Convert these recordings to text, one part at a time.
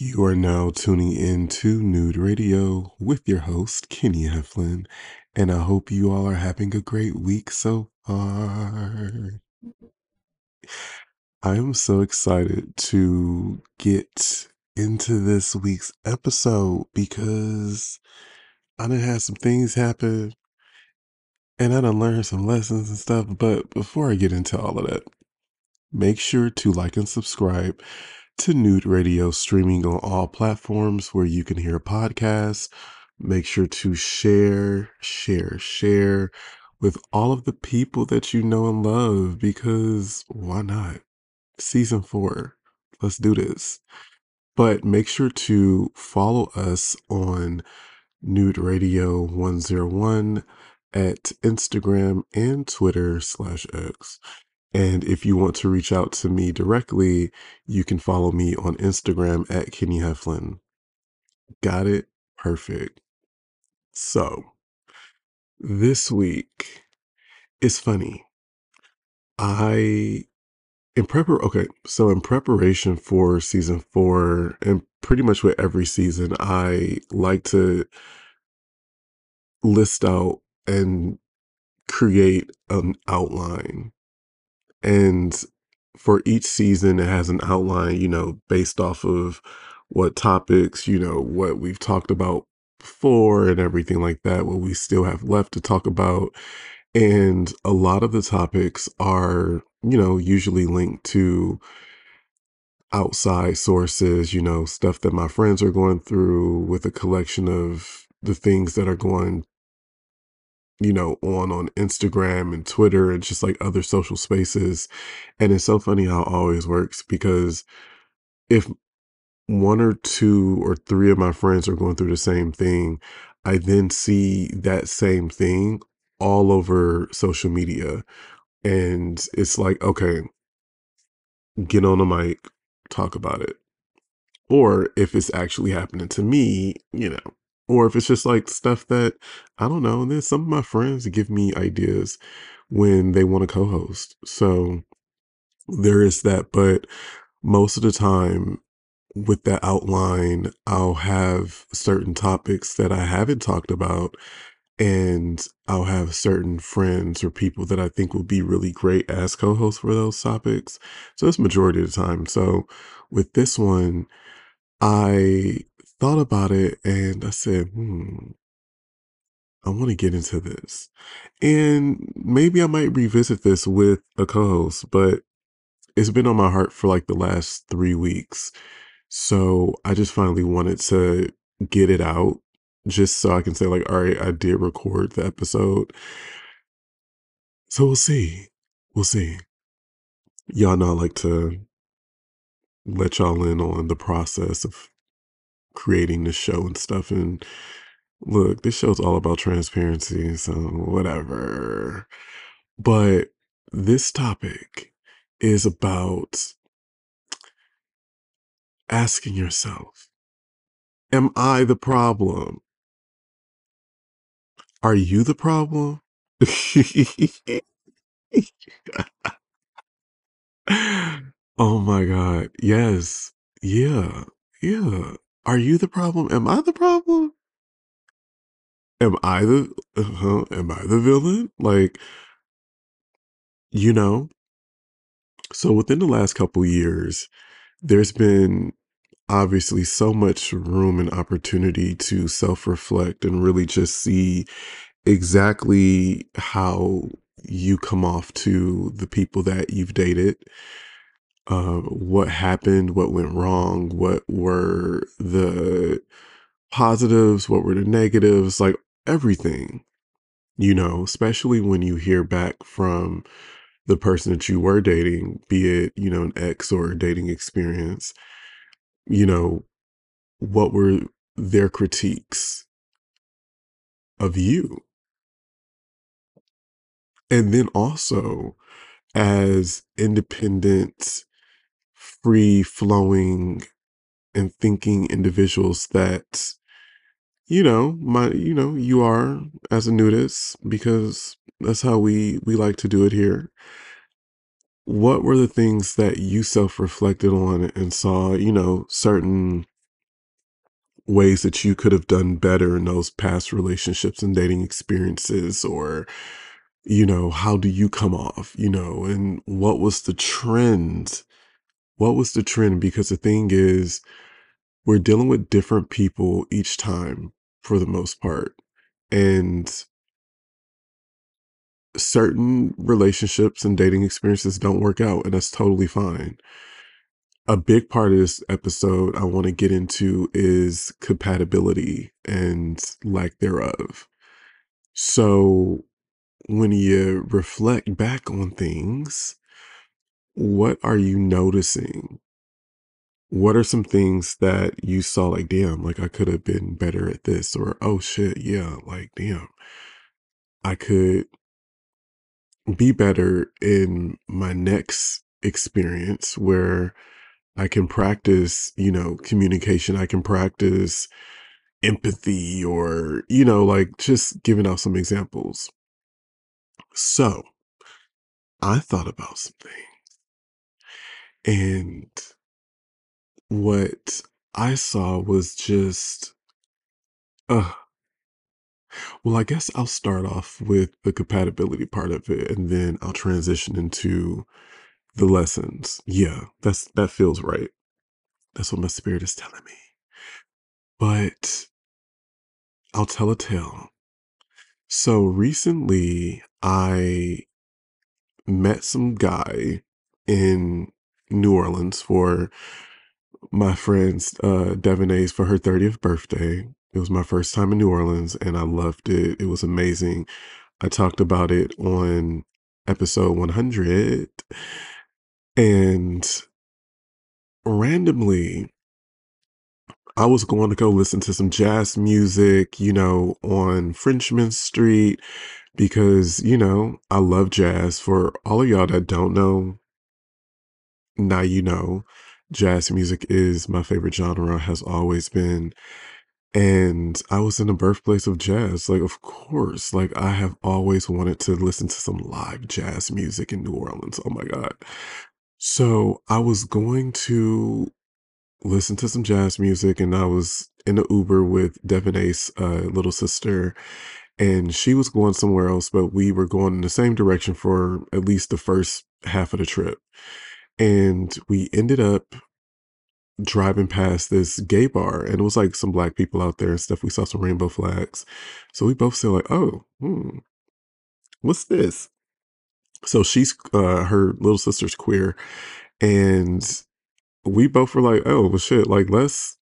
You are now tuning in to Nude Radio with your host, Kenny Heflin, and I hope you all are having a great week so far. I am so excited to get into this week's episode because I done had some things happen and I done learned some lessons and stuff. But before I get into all of that, make sure to like and subscribe to Nude Radio streaming on all platforms where you can hear podcasts. Make sure to share, share, share with all of the people that you know and love because why not? Season four. Let's do this. But make sure to follow us on Nude Radio 101 at Instagram and Twitter slash X. And if you want to reach out to me directly, you can follow me on Instagram at Kenny Heflin. Got it? Perfect. So, this week is funny. I, in prepar, okay, so in preparation for season four, and pretty much with every season, I like to list out and create an outline and for each season, it has an outline, you know, based off of what topics, you know, what we've talked about before and everything like that, what we still have left to talk about. And a lot of the topics are, you know, usually linked to outside sources, you know, stuff that my friends are going through with a collection of the things that are going you know, on on Instagram and Twitter and just like other social spaces. And it's so funny how it always works because if one or two or three of my friends are going through the same thing, I then see that same thing all over social media. And it's like, okay, get on the mic, talk about it. Or if it's actually happening to me, you know, or if it's just like stuff that I don't know. And then some of my friends give me ideas when they want to co host. So there is that. But most of the time, with that outline, I'll have certain topics that I haven't talked about. And I'll have certain friends or people that I think will be really great as co hosts for those topics. So it's majority of the time. So with this one, I thought about it and I said, hmm, I want to get into this. And maybe I might revisit this with a co host, but it's been on my heart for like the last three weeks. So I just finally wanted to get it out just so I can say, like, all right, I did record the episode. So we'll see. We'll see. Y'all know I like to let y'all in on the process of creating the show and stuff. And look, this show's all about transparency, so whatever. But this topic is about asking yourself, Am I the problem? Are you the problem? oh my God. Yes. Yeah. Yeah. Are you the problem? Am I the problem? Am I the uh, am I the villain? Like, you know. So within the last couple years, there's been obviously so much room and opportunity to self-reflect and really just see exactly how you come off to the people that you've dated uh, what happened, what went wrong, what were the positives, what were the negatives, like everything, you know, especially when you hear back from the person that you were dating, be it, you know, an ex or a dating experience, you know, what were their critiques of you? And then also, as independent free flowing and thinking individuals that you know my you know you are as a nudist because that's how we we like to do it here. What were the things that you self-reflected on and saw you know certain ways that you could have done better in those past relationships and dating experiences or you know how do you come off you know and what was the trend what was the trend because the thing is we're dealing with different people each time for the most part and certain relationships and dating experiences don't work out and that's totally fine a big part of this episode I want to get into is compatibility and lack thereof. So, when you reflect back on things, what are you noticing? What are some things that you saw like, damn, like I could have been better at this, or oh shit, yeah, like damn, I could be better in my next experience where I can practice, you know, communication. I can practice empathy or, you know, like just giving out some examples. So I thought about something and what I saw was just, uh, well, I guess I'll start off with the compatibility part of it and then I'll transition into the lessons. Yeah, that's, that feels right. That's what my spirit is telling me. But I'll tell a tale. So recently, I met some guy in New Orleans for my friend's uh, for her 30th birthday. It was my first time in New Orleans and I loved it. It was amazing. I talked about it on episode 100. And randomly, I was going to go listen to some jazz music, you know, on Frenchmen Street because, you know, I love jazz. For all of y'all that don't know, now you know, jazz music is my favorite genre, has always been. And I was in the birthplace of jazz. Like, of course, like I have always wanted to listen to some live jazz music in New Orleans. Oh my God. So I was going to listen to some jazz music and I was in the Uber with Devin Ace, uh, little sister, and she was going somewhere else, but we were going in the same direction for at least the first half of the trip. And we ended up driving past this gay bar and it was like some black people out there and stuff. We saw some rainbow flags. So we both said like, oh, hmm, what's this? So she's uh her little sister's queer and we both were like, oh well shit, like let's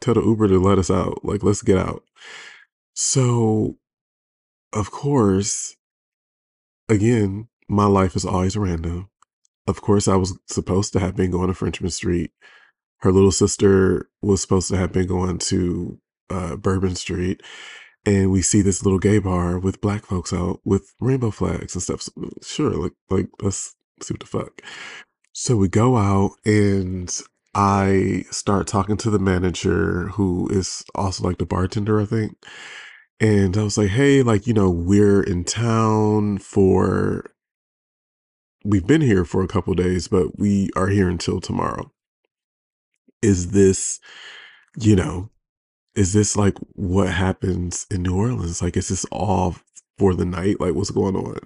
tell the Uber to let us out. Like let's get out. So of course, again, my life is always random. Of course, I was supposed to have been going to Frenchmen Street. Her little sister was supposed to have been going to uh, Bourbon Street. And we see this little gay bar with black folks out with rainbow flags and stuff. So, sure, like, like let's see what the fuck. So we go out and I start talking to the manager who is also like the bartender, I think. And I was like, hey, like, you know, we're in town for, we've been here for a couple days, but we are here until tomorrow. Is this, you know, is this like what happens in New Orleans? Like, is this all for the night? Like, what's going on?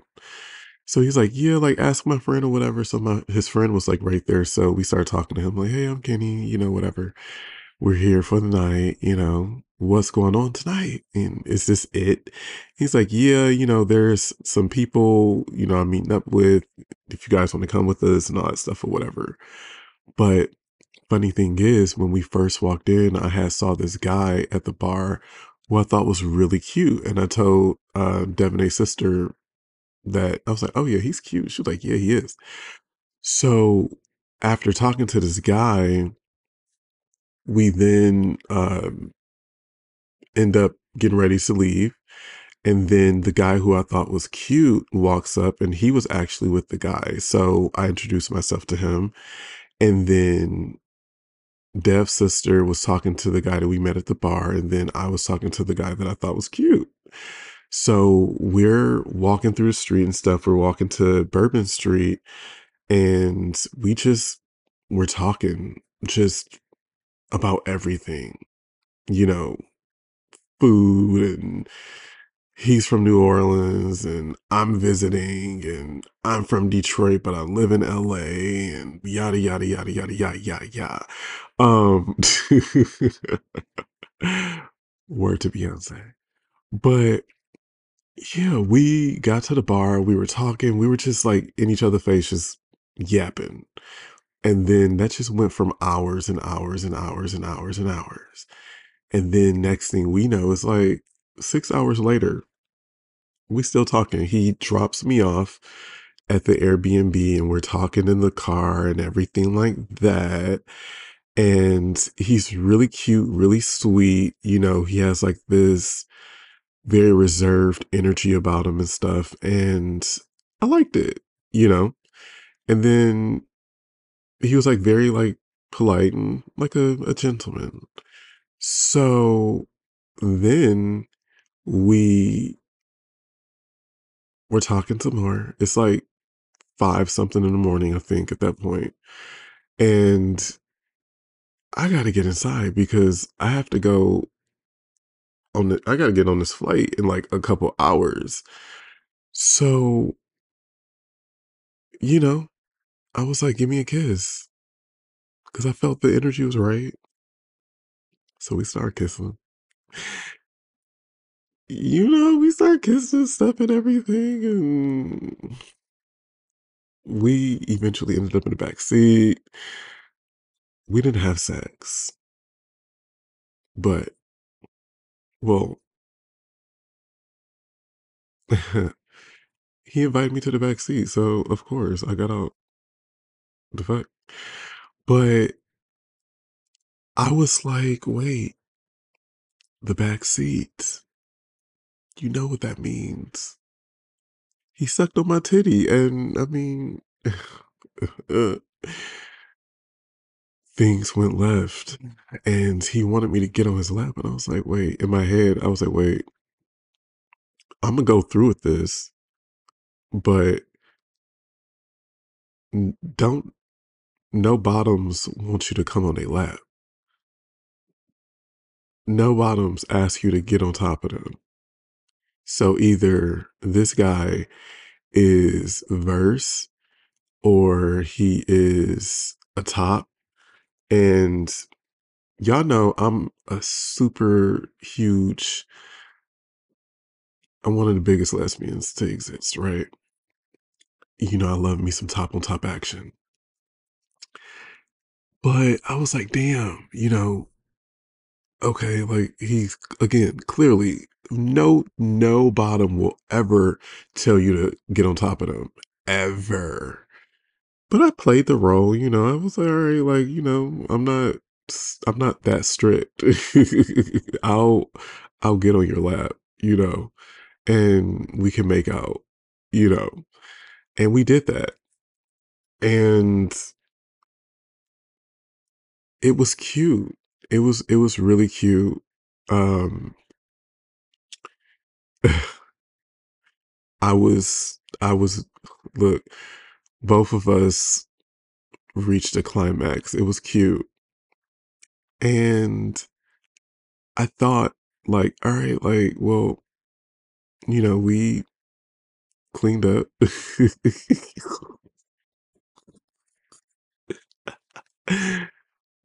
So he's like, yeah, like ask my friend or whatever. So my his friend was like right there. So we started talking to him, like, hey, I'm Kenny, you know, whatever. We're here for the night, you know, what's going on tonight? And is this it? He's like, yeah, you know, there's some people, you know, I'm meeting up with if you guys want to come with us and all that stuff or whatever. But funny thing is, when we first walked in, I had saw this guy at the bar who I thought was really cute. And I told uh sister that I was like, oh yeah, he's cute. She was like, yeah, he is. So after talking to this guy, we then um, end up getting ready to leave. And then the guy who I thought was cute walks up and he was actually with the guy. So I introduced myself to him. And then Dev's sister was talking to the guy that we met at the bar. And then I was talking to the guy that I thought was cute. So we're walking through the street and stuff. We're walking to Bourbon Street and we just we're talking just about everything. you know, food and he's from New Orleans and I'm visiting and I'm from Detroit, but I live in LA and yada yada yada yada yada yada yada. Um word to Beyonce. But yeah, we got to the bar, we were talking, we were just like in each other's face, just yapping. And then that just went from hours and hours and hours and hours and hours. And then next thing we know, it's like six hours later, we still talking. He drops me off at the Airbnb and we're talking in the car and everything like that. And he's really cute, really sweet. You know, he has like this very reserved energy about him and stuff. And I liked it, you know? And then he was like very like polite and like a, a gentleman. So then we were talking some more. It's like five something in the morning, I think, at that point. And I got to get inside because I have to go on the, I got to get on this flight in like a couple hours. So, you know, I was like, give me a kiss because I felt the energy was right. So we start kissing. You know, we start kissing stuff and everything. And we eventually ended up in the back seat. We didn't have sex, but well, he invited me to the back seat, so of course I got out. The fuck? But I was like, wait, the back seat. You know what that means. He sucked on my titty, and I mean, things went left, mm. and he wanted me to get on his lap, and I was like, wait, in my head, I was like, wait, I'm gonna go through with this, but don't no bottoms want you to come on their lap. No bottoms ask you to get on top of them. So either this guy is verse or he is a top. And y'all know I'm a super huge, I'm one of the biggest lesbians to exist, right? You know, I love me some top on top action. But I was like, damn, you know, okay, like he's again, clearly no no bottom will ever tell you to get on top of them. Ever. But I played the role, you know. I was like, all right, like, you know, I'm not I'm not that strict. I'll I'll get on your lap, you know, and we can make out, you know. And we did that. And it was cute. It was it was really cute. Um I was I was look, both of us reached a climax. It was cute. And I thought like, all right, like, well, you know, we cleaned up.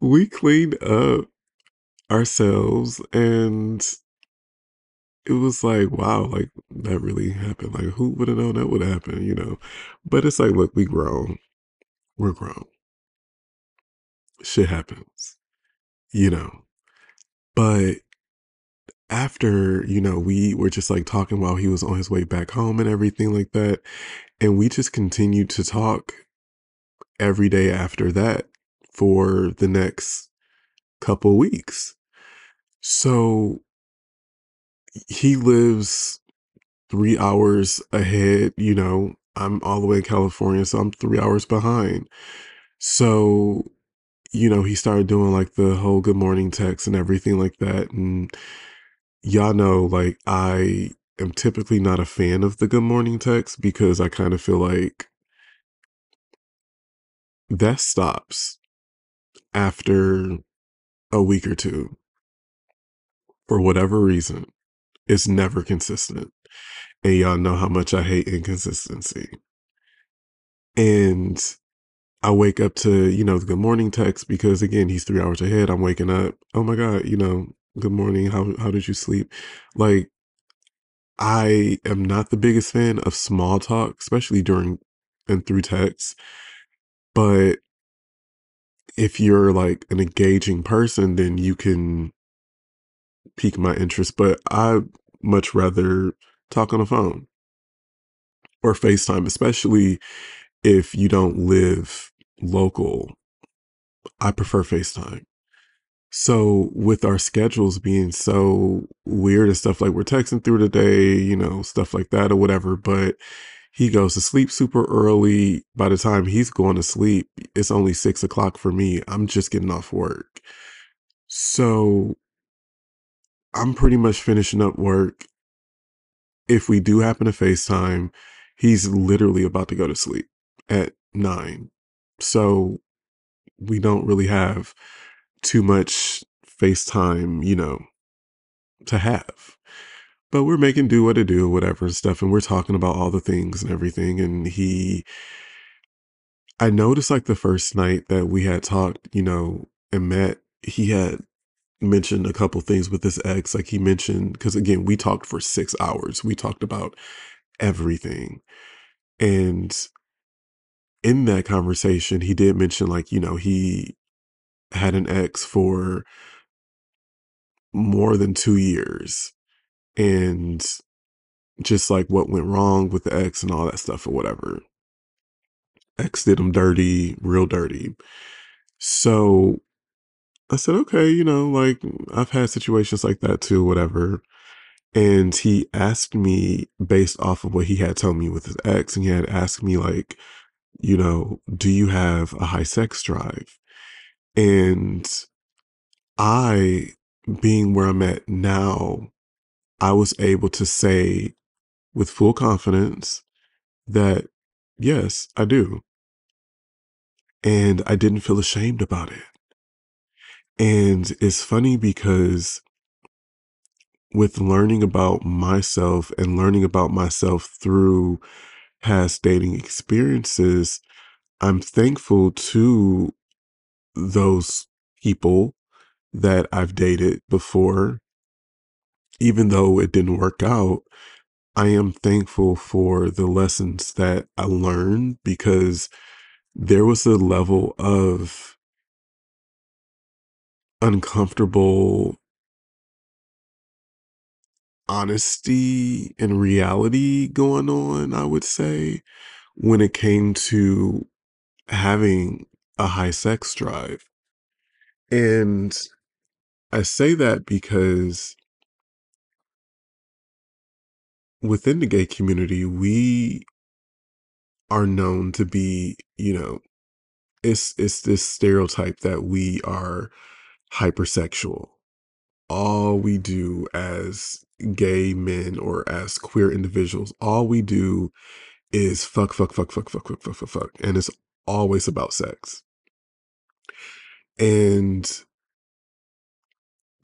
we cleaned up ourselves and it was like, wow, like that really happened. Like who would have known that would happen, you know? But it's like, look, we grown. We're grown. Shit happens, you know. But after, you know, we were just like talking while he was on his way back home and everything like that. And we just continued to talk every day after that for the next couple weeks. So he lives three hours ahead, you know. I'm all the way in California, so I'm three hours behind. So, you know, he started doing like the whole good morning text and everything like that. And y'all know, like, I am typically not a fan of the good morning text because I kind of feel like that stops after a week or two. For whatever reason, it's never consistent. And y'all know how much I hate inconsistency. And I wake up to, you know, the good morning text because again, he's three hours ahead. I'm waking up. Oh my God, you know, good morning. How how did you sleep? Like, I am not the biggest fan of small talk, especially during and through text. But if you're like an engaging person, then you can pique my interest. But I much rather talk on the phone or FaceTime, especially if you don't live local. I prefer FaceTime. So with our schedules being so weird and stuff like we're texting through the day, you know, stuff like that or whatever, but he goes to sleep super early. By the time he's going to sleep, it's only six o'clock for me. I'm just getting off work. So I'm pretty much finishing up work. If we do happen to FaceTime, he's literally about to go to sleep at nine. So we don't really have too much FaceTime, you know, to have. But we're making do what to do, whatever and stuff, and we're talking about all the things and everything. And he, I noticed like the first night that we had talked, you know, and met, he had mentioned a couple things with his ex. Like he mentioned, because again, we talked for six hours. We talked about everything. And in that conversation, he did mention, like, you know, he had an ex for more than two years and just like what went wrong with the ex and all that stuff or whatever. Ex did him dirty, real dirty. So I said, okay, you know, like I've had situations like that too, whatever. And he asked me based off of what he had told me with his ex, and he had asked me, like, you know, do you have a high sex drive? And I, being where I'm at now, I was able to say with full confidence that yes, I do. And I didn't feel ashamed about it. And it's funny because with learning about myself and learning about myself through past dating experiences, I'm thankful to those people that I've dated before. Even though it didn't work out, I am thankful for the lessons that I learned because there was a level of uncomfortable honesty and reality going on, I would say, when it came to having a high sex drive. And I say that because within the gay community, we are known to be, you know, it's it's this stereotype that we are hypersexual. All we do as gay men or as queer individuals, all we do is fuck, fuck, fuck, fuck, fuck, fuck, fuck, fuck, fuck. And it's always about sex. And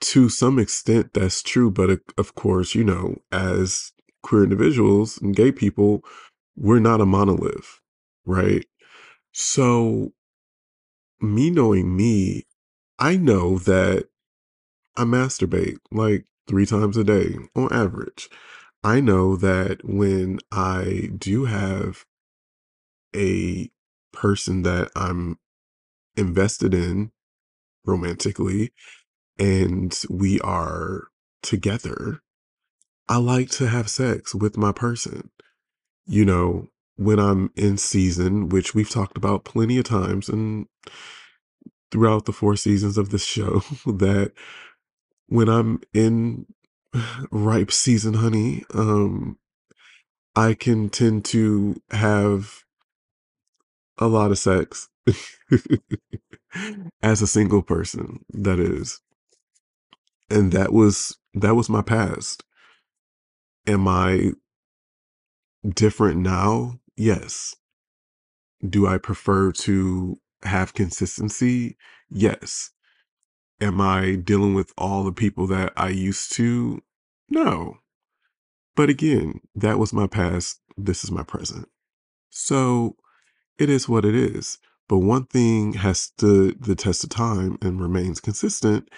to some extent, that's true. But uh, of course, you know, as queer individuals and gay people, we're not a monolith, right? So, me knowing me, I know that I masturbate like three times a day on average. I know that when I do have a person that I'm invested in romantically and we are together, I like to have sex with my person. You know, when I'm in season, which we've talked about plenty of times and throughout the four seasons of this show, that when I'm in ripe season, honey, um, I can tend to have a lot of sex as a single person, that is. And that was that was my past. Am I different now? Yes. Do I prefer to have consistency? Yes. Am I dealing with all the people that I used to? No. But again, that was my past. This is my present. So it is what it is. But one thing has stood the test of time and remains consistent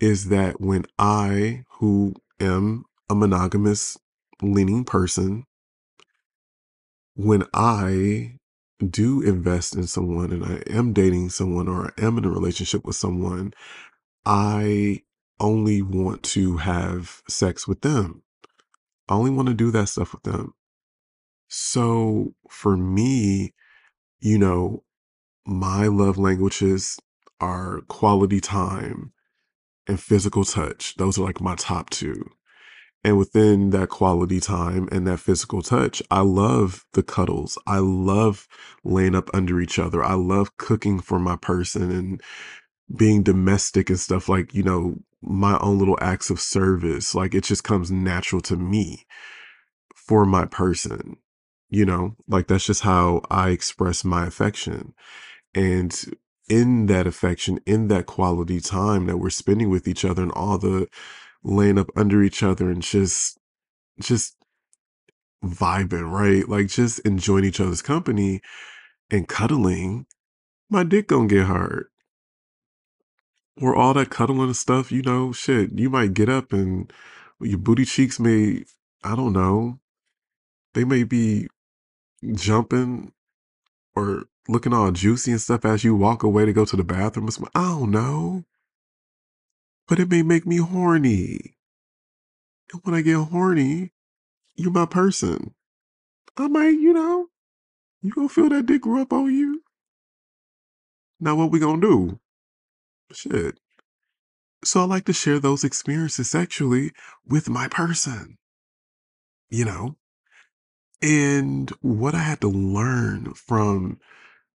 is that when I, who am a monogamous leaning person, when I do invest in someone and I am dating someone or I am in a relationship with someone, I only want to have sex with them. I only want to do that stuff with them. So for me, you know, my love languages are quality time and physical touch. Those are like my top two. And within that quality time and that physical touch, I love the cuddles. I love laying up under each other. I love cooking for my person and being domestic and stuff like, you know, my own little acts of service. Like it just comes natural to me for my person. You know, like that's just how I express my affection. And in that affection, in that quality time that we're spending with each other and all the laying up under each other and just just vibing, right? Like just enjoying each other's company and cuddling, my dick gonna get hard. Or all that cuddling and stuff, you know, shit, you might get up and your booty cheeks may, I don't know, they may be jumping or looking all juicy and stuff as you walk away to go to the bathroom. I don't know. But it may make me horny. And when I get horny, you're my person. I might, you know, you gonna feel that dick grow up on you. Now what we gonna do? Shit. So I like to share those experiences sexually with my person. You know? And what I had to learn from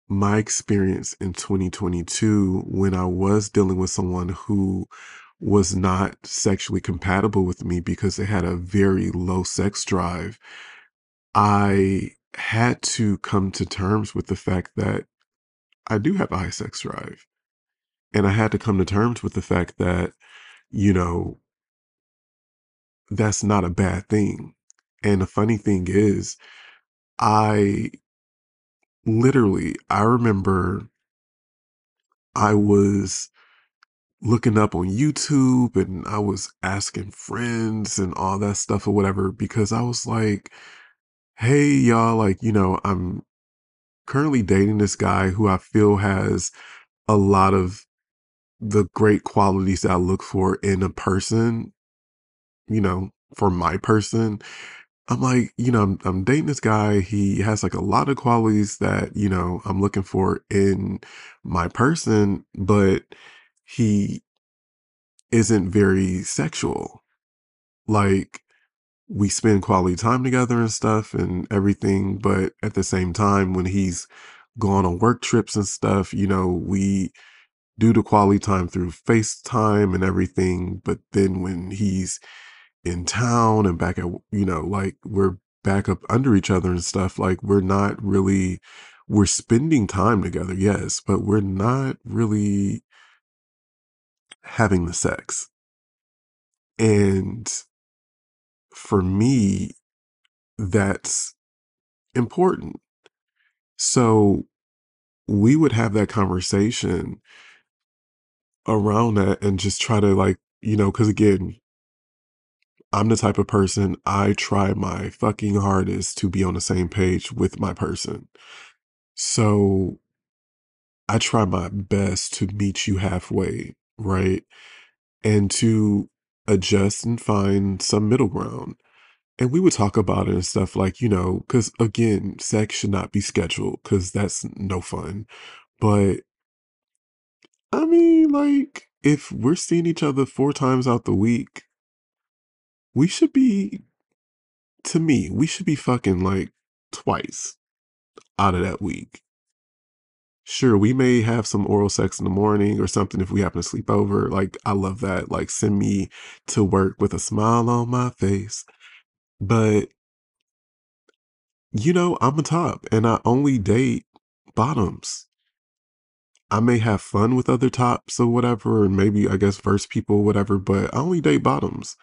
my experience in 2022 when I was dealing with someone who was not sexually compatible with me because they had a very low sex drive, I had to come to terms with the fact that I do have a high sex drive. And I had to come to terms with the fact that, you know, that's not a bad thing. And the funny thing is, I literally, I remember I was looking up on YouTube and I was asking friends and all that stuff or whatever because I was like, hey, y'all, like, you know, I'm currently dating this guy who I feel has a lot of the great qualities that I look for in a person, you know, for my person. I'm like, you know, I'm, I'm dating this guy. He has like a lot of qualities that, you know, I'm looking for in my person, but he isn't very sexual. Like, we spend quality time together and stuff and everything, but at the same time, when he's gone on work trips and stuff, you know, we do the quality time through FaceTime and everything. But then when he's in town and back at, you know, like we're back up under each other and stuff, like we're not really, we're spending time together, yes, but we're not really having the sex. And for me, that's important. So we would have that conversation around that and just try to like, you know, because again, I'm the type of person I try my fucking hardest to be on the same page with my person. So I try my best to meet you halfway, right? And to adjust and find some middle ground. And we would talk about it and stuff like, you know, because again, sex should not be scheduled because that's no fun. But I mean, like, if we're seeing each other four times out the week, we should be, to me, we should be fucking like twice out of that week. Sure, we may have some oral sex in the morning or something if we happen to sleep over. Like, I love that. Like, send me to work with a smile on my face. But, you know, I'm a top and I only date bottoms. I may have fun with other tops or whatever, and maybe I guess verse people, whatever, but I only date bottoms.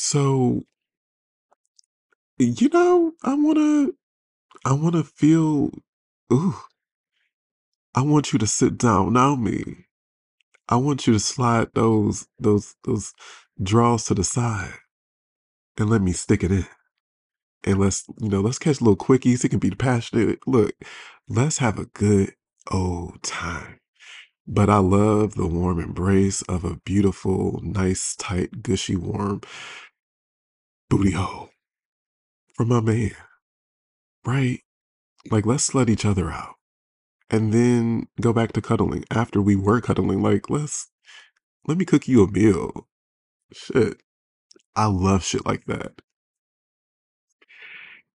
So, you know, I wanna I wanna feel ooh, I want you to sit down on me. I want you to slide those those those draws to the side and let me stick it in. And let's, you know, let's catch little quickies. It can be passionate. Look, let's have a good old time. But I love the warm embrace of a beautiful, nice, tight, gushy, warm booty hole from my man, right? Like, let's let each other out and then go back to cuddling after we were cuddling. Like, let's, let me cook you a meal. Shit. I love shit like that.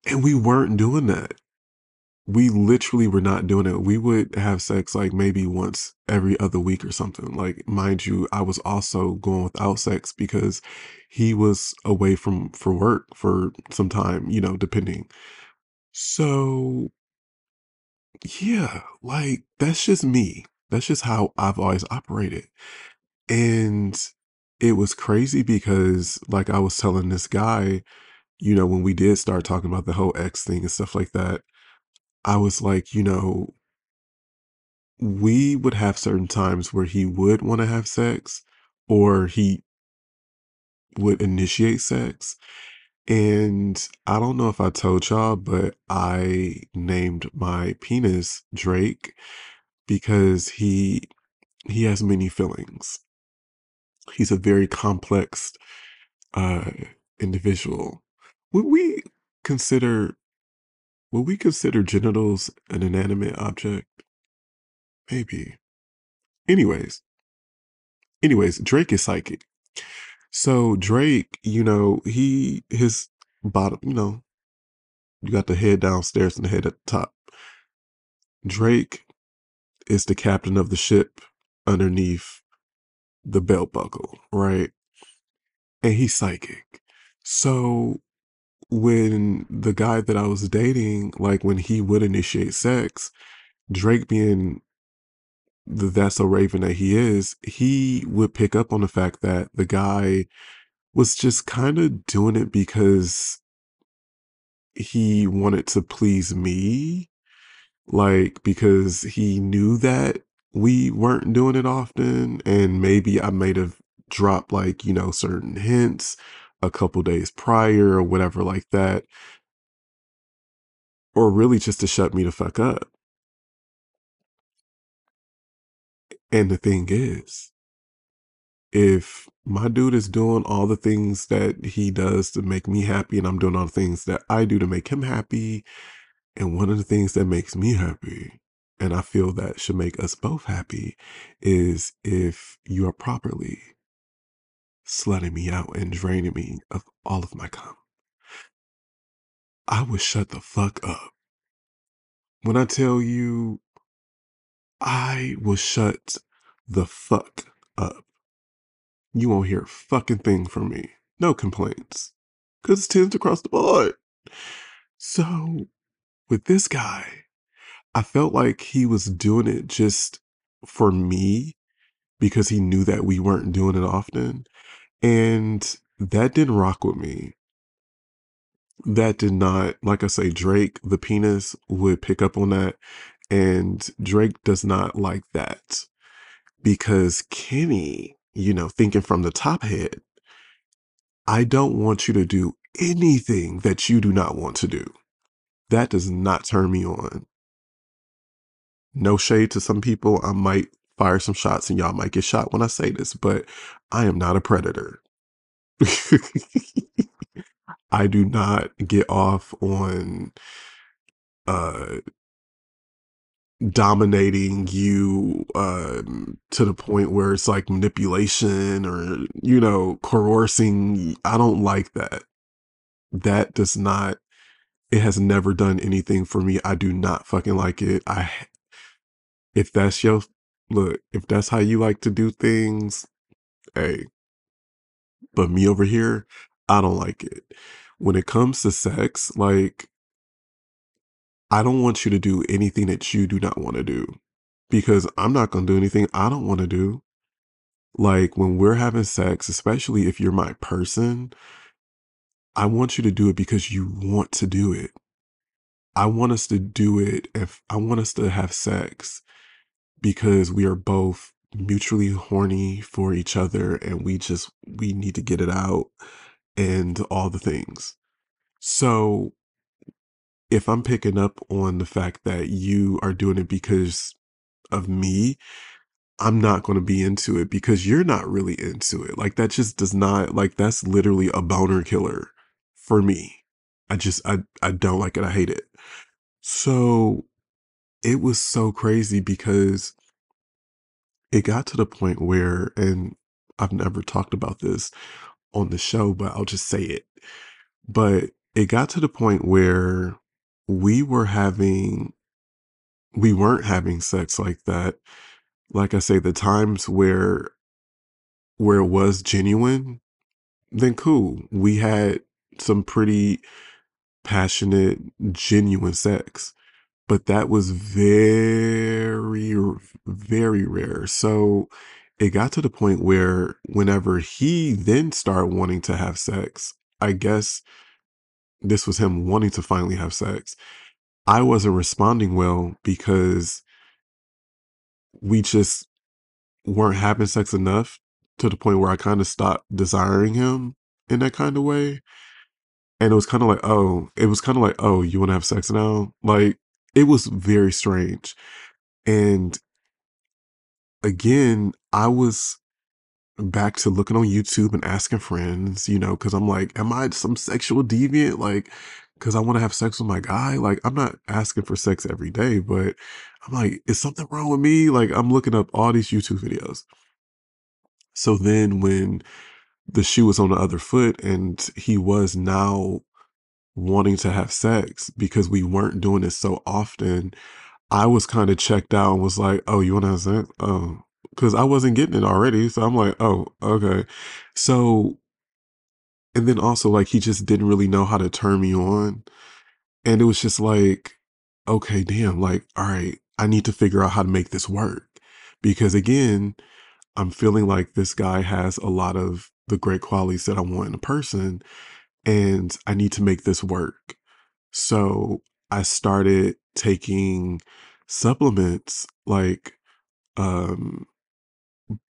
And we weren't doing that. We literally were not doing it. We would have sex like maybe once every other week or something. Like, mind you, I was also going without sex because he was away from for work for some time, you know, depending. So, yeah, like that's just me. That's just how I've always operated. And it was crazy because like I was telling this guy, you know, when we did start talking about the whole X thing and stuff like that, I was like, you know, we would have certain times where he would want to have sex or he would initiate sex. And I don't know if I told y'all, but I named my penis Drake because he he has many feelings. He's a very complex uh individual. Would we consider would we consider genitals an inanimate object? Maybe. Anyways, anyways, Drake is psychic. So Drake, you know, he his bottom, you know, you got the head downstairs and the head at the top. Drake is the captain of the ship underneath the belt buckle, right? And he's psychic. So when the guy that I was dating, like when he would initiate sex, Drake being the That's So Raven that he is, he would pick up on the fact that the guy was just kind of doing it because he wanted to please me like because he knew that we weren't doing it often and maybe I might have dropped like, you know, certain hints a couple days prior or whatever like that or really just to shut me the fuck up. And the thing is, if my dude is doing all the things that he does to make me happy and I'm doing all the things that I do to make him happy, and one of the things that makes me happy and I feel that should make us both happy is if you are properly slutting me out and draining me of all of my cum. I would shut the fuck up. When I tell you, I will shut the fuck up. You won't hear a fucking thing from me. No complaints. Because it's tends across the board. So, with this guy, I felt like he was doing it just for me because he knew that we weren't doing it often. And that didn't rock with me. That did not, like I say, Drake, the penis, would pick up on that. And Drake does not like that because Kenny, you know, thinking from the top head, I don't want you to do anything that you do not want to do. That does not turn me on. No shade to some people. I might fire some shots and y'all might get shot when I say this, but I am not a predator. I do not get off on uh dominating you um to the point where it's like manipulation or you know coercing. I don't like that. That does not it has never done anything for me. I do not fucking like it. I if that's your look if that's how you like to do things hey but me over here i don't like it when it comes to sex like I don't want you to do anything that you do not want to do. because I'm not going to do anything I don't want to do. Like when we're having sex, especially if you're my person, I want you to do it because you want to do it. I want us to do it if I want us to have sex because we are both mutually horny for each other and we just we need to get it out and all the things. So if I'm picking up on the fact that you are doing it because of me, I'm not going to be into it because you're not really into it. Like that just does not like that's literally a boner killer for me. I just I I don't like it. I hate it. So it was so crazy because it got to the point where and I've never talked about this on the show, but I'll just say it. But it got to the point where we were having we weren't having sex like that. Like I say, the times where where it was genuine, then cool. We had some pretty passionate, genuine sex. But that was very, very rare. So it got to the point where whenever he then started wanting to have sex, I guess this was him wanting to finally have sex. I wasn't responding well because we just weren't having sex enough to the point where I kind of stopped desiring him in that kind of way. And it was kind of like, oh, it was kind of like, oh, you want to have sex now? Like, it was very strange. And again, I was back to looking on YouTube and asking friends, you know, because I'm like, am I some sexual deviant? Like, because I want to have sex with my guy. Like, I'm not asking for sex every day, but I'm like, is something wrong with me? Like, I'm looking up all these YouTube videos. So then when the shoe was on the other foot and he was now wanting to have sex because we weren't doing it so often, I was kind of checked out and was like, oh, you want to have sex? Oh, because I wasn't getting it already. So I'm like, oh, okay. So, and then also, like, he just didn't really know how to turn me on. And it was just like, okay, damn, like, all right, I need to figure out how to make this work. Because again, I'm feeling like this guy has a lot of the great qualities that I want in a person, and I need to make this work. So I started taking supplements like um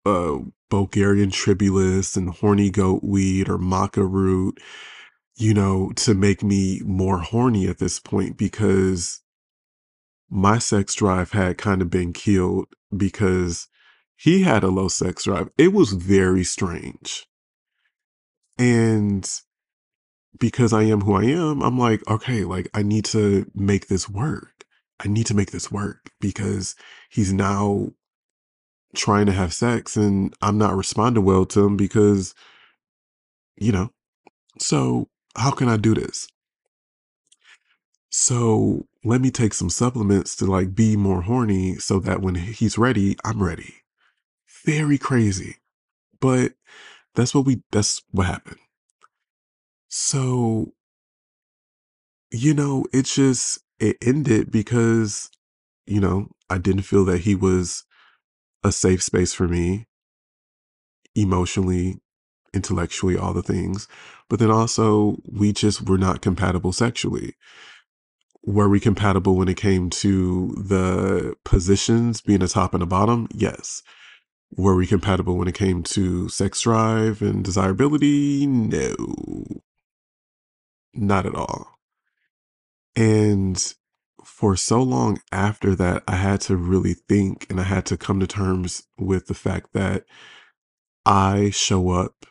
uh Bulgarian tribulus and horny goat weed or maca root, you know, to make me more horny at this point because my sex drive had kind of been killed because he had a low sex drive. It was very strange. And because I am who I am, I'm like, okay, like I need to make this work. I need to make this work because he's now trying to have sex and I'm not responding well to him because, you know, so how can I do this? So let me take some supplements to like be more horny so that when he's ready, I'm ready. Very crazy. But that's what we, that's what happened. So, you know, it just, it ended because, you know, I didn't feel that he was a safe space for me emotionally, intellectually, all the things. But then also, we just were not compatible sexually. Were we compatible when it came to the positions being a top and a bottom? Yes. Were we compatible when it came to sex drive and desirability? No, not at all. And for so long after that, I had to really think and I had to come to terms with the fact that I show up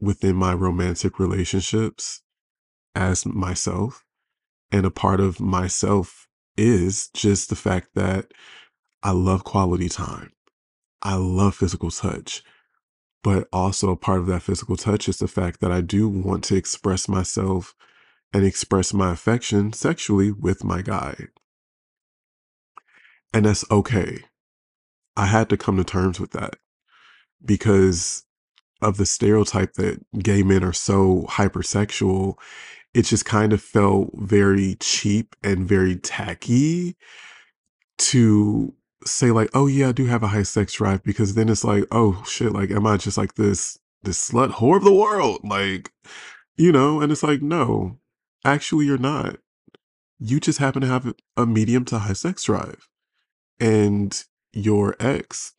within my romantic relationships as myself. And a part of myself is just the fact that I love quality time. I love physical touch. But also a part of that physical touch is the fact that I do want to express myself and express my affection sexually with my guy. And that's okay. I had to come to terms with that because of the stereotype that gay men are so hypersexual. It just kind of felt very cheap and very tacky to say like, "Oh yeah, I do have a high sex drive," because then it's like, "Oh shit, like am I just like this this slut whore of the world?" Like, you know, and it's like, "No. Actually, you're not. You just happen to have a medium to high sex drive. And your ex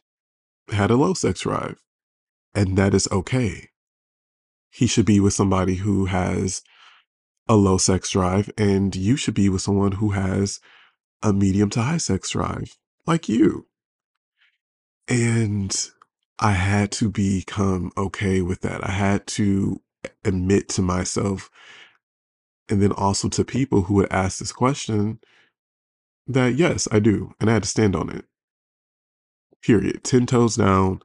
had a low sex drive, and that is okay. He should be with somebody who has a low sex drive, and you should be with someone who has a medium to high sex drive, like you." And I had to become okay with that. I had to admit to myself and then also to people who would ask this question that yes, I do, and I had to stand on it. Period. 10 toes down.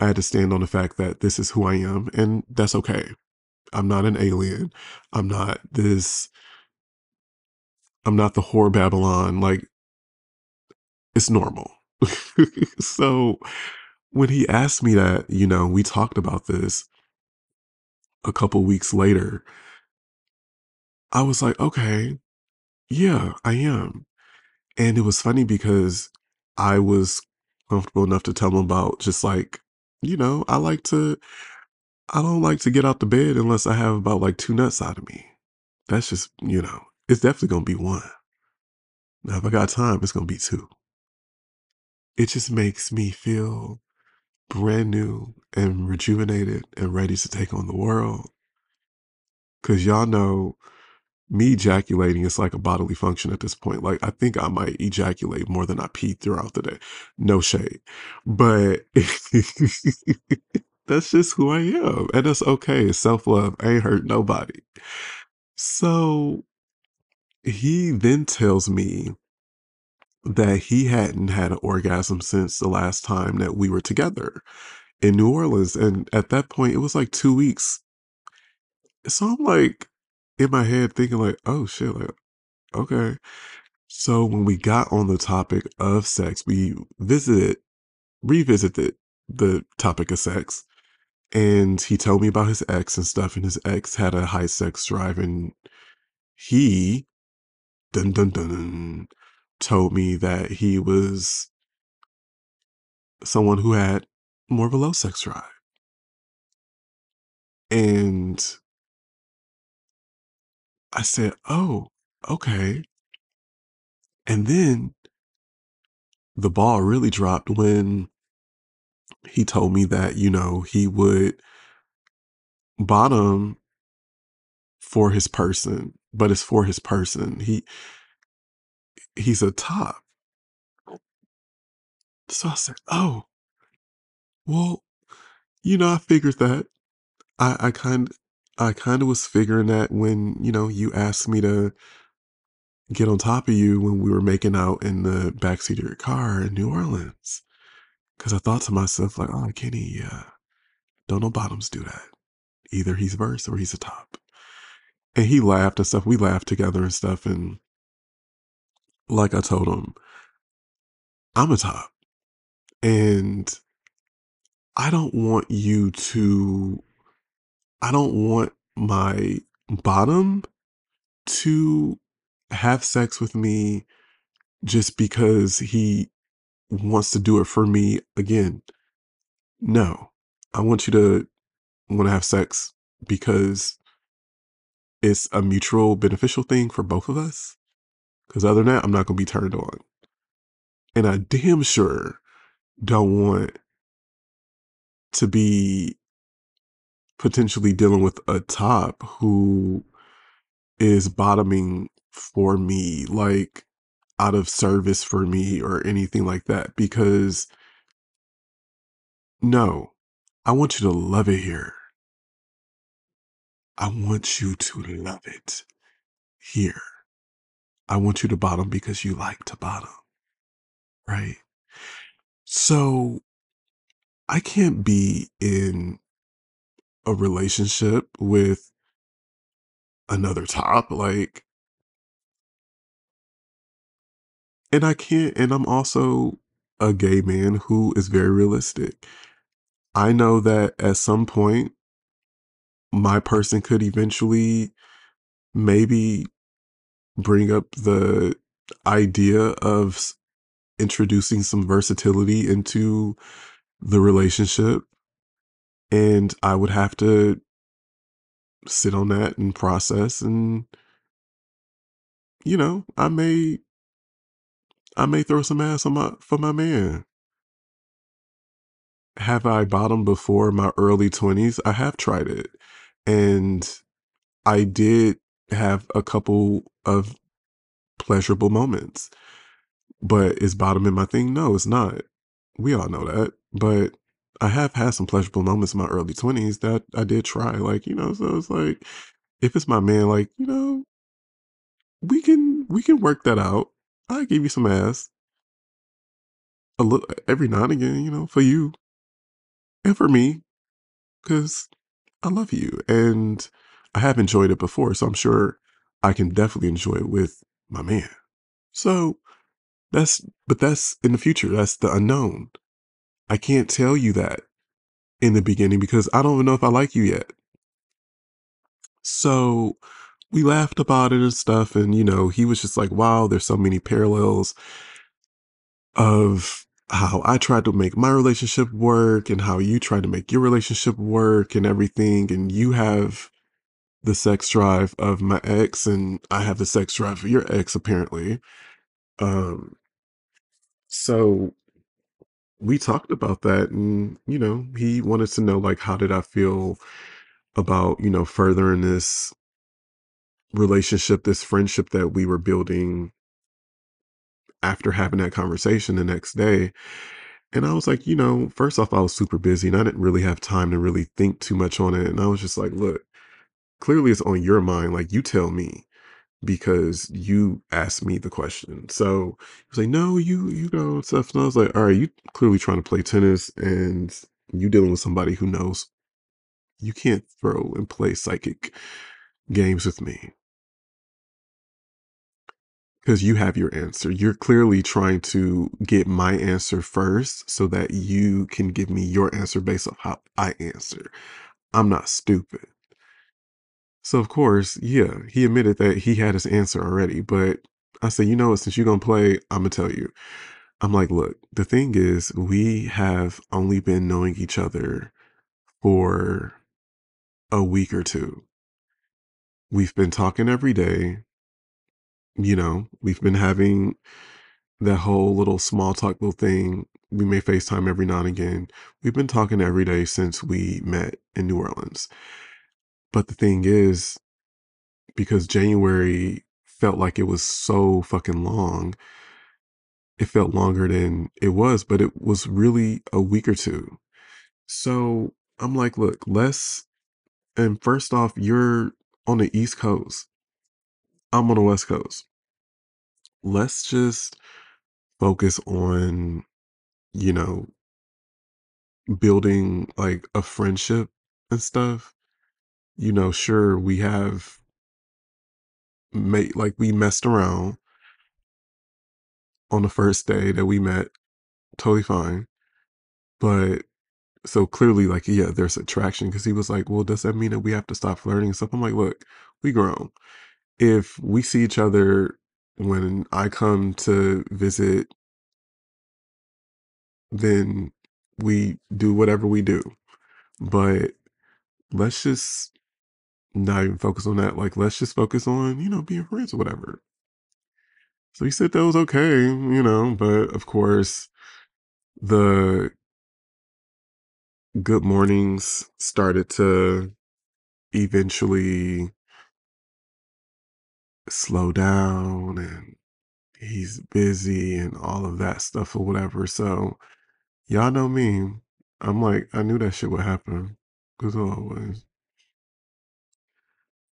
I had to stand on the fact that this is who I am, and that's okay. I'm not an alien. I'm not this I'm not the whore Babylon, like it's normal. So, when he asked me that, you know, we talked about this a couple weeks later I was like, "Okay. Yeah, I am." And it was funny because I was comfortable enough to tell him about just like, you know, I like to I don't like to get out the bed unless I have about, like, 2 nuts out of me. That's just, you know, it's definitely gonna be 1. Now if I got time, it's gonna be 2. It just makes me feel brand new and rejuvenated and ready to take on the world. Because y'all know me ejaculating is like a bodily function at this point. Like, I think I might ejaculate more than I pee throughout the day. No shade. But that's just who I am, and that's okay. Self-love. Ain't hurt nobody. So, he then tells me that he hadn't had an orgasm since the last time that we were together in New Orleans, and at that point, it was like 2 weeks. So I'm like, in my head thinking like, "Oh shit, like, okay." So when we got on the topic of sex, we visited revisited the topic of sex, and he told me about his ex and stuff, and his ex had a high sex drive, and he dun dun dun, told me that he was someone who had more of a low sex drive. And I said, "Oh, okay." And then the ball really dropped when he told me that, you know, he would bottom for his person, but it's for his person. He he's a top. So I said, "Oh." Well, you know, I figured that. I I kind I kinda was figuring that when, you know, you asked me to get on top of you when we were making out in the backseat of your car in New Orleans. Because I thought to myself like, "Oh, Kenny, uh, don't no bottoms do that. Either he's verse or he's a top." And he laughed and stuff. We laughed together and stuff, and like I told him I'm a top. And I don't want you to I don't want my bottom to have sex with me just because he wants to do it for me again. No. I want you to wanna have sex because it's a mutual beneficial thing for both of us. 'Cause other than that, I'm not gonna be turned on. And I damn sure don't want to be potentially dealing with a top who is bottoming for me, like, out of service for me or anything like that, because No. I want you to love it here. I want you to love it here. I want you to bottom because you like to bottom. Right? So I can't be in a relationship with another top, like and I can't and I'm also a gay man who is very realistic. I know that at some point my person could eventually maybe bring up the idea of introducing some versatility into the relationship. And I would have to sit on that and process and you know, I may I may throw some ass on my for my man. Have I bottomed before my early 20s? I have tried it. And I did have a couple of pleasurable moments. But is bottoming my thing? No, it's not. We all know that. But I have had some pleasurable moments in my early 20s that I did try. Like, you know, so it's like, if it's my man, like, you know, we can we can work that out. I give you some ass. A little every now and again, you know, for you and for me, because I love you. And I have enjoyed it before, so I'm sure I can definitely enjoy it with my man. So that's but that's in the future. That's the unknown. I can't tell you that in the beginning because I don't even know if I like you yet. So we laughed about it and stuff. And, you know, he was just like, wow, there's so many parallels of how I tried to make my relationship work and how you tried to make your relationship work and everything. And you have the sex drive of my ex, and I have the sex drive of your ex, apparently. Um, so we talked about that and you know he wanted to know like how did i feel about you know furthering this relationship this friendship that we were building after having that conversation the next day and i was like you know first off i was super busy and i didn't really have time to really think too much on it and i was just like look clearly it's on your mind like you tell me because you asked me the question. So he was like, no, you, you know, stuff. And I was like, all right, you clearly trying to play tennis and you dealing with somebody who knows you can't throw and play psychic games with me. Because you have your answer. You're clearly trying to get my answer first so that you can give me your answer based on how I answer. I'm not stupid. So of course, yeah, he admitted that he had his answer already, but I said, you know what, since you're gonna play, I'm gonna tell you. I'm like, look, the thing is, we have only been knowing each other for a week or two. We've been talking every day. You know, we've been having that whole little small talk little thing. We may FaceTime every now and again. We've been talking every day since we met in New Orleans. But the thing is, because January felt like it was so fucking long, it felt longer than it was, but it was really a week or two. So I'm like, look, let's, and first off, you're on the East Coast, I'm on the West Coast. Let's just focus on, you know, building like a friendship and stuff. You know, sure, we have made like we messed around on the first day that we met, totally fine. But so clearly, like, yeah, there's attraction because he was like, well, does that mean that we have to stop flirting and stuff? I'm like, look, we grown. If we see each other when I come to visit, then we do whatever we do. But let's just not even focus on that. Like, let's just focus on, you know, being friends or whatever. So he said that was okay, you know, but of course, the good mornings started to eventually slow down and he's busy and all of that stuff or whatever. So y'all know me. I'm like, I knew that shit would happen. Cause always.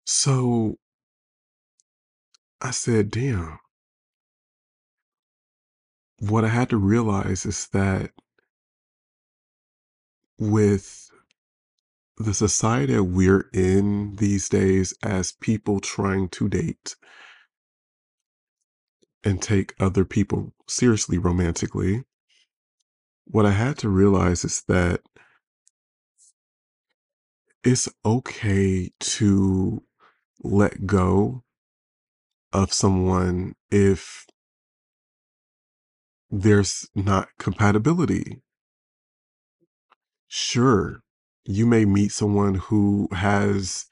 So I said, damn. What I had to realize is that with the society we're in these days as people trying to date and take other people seriously romantically, what I had to realize is that it's okay to let go of someone if there's not compatibility. Sure, you may meet someone who has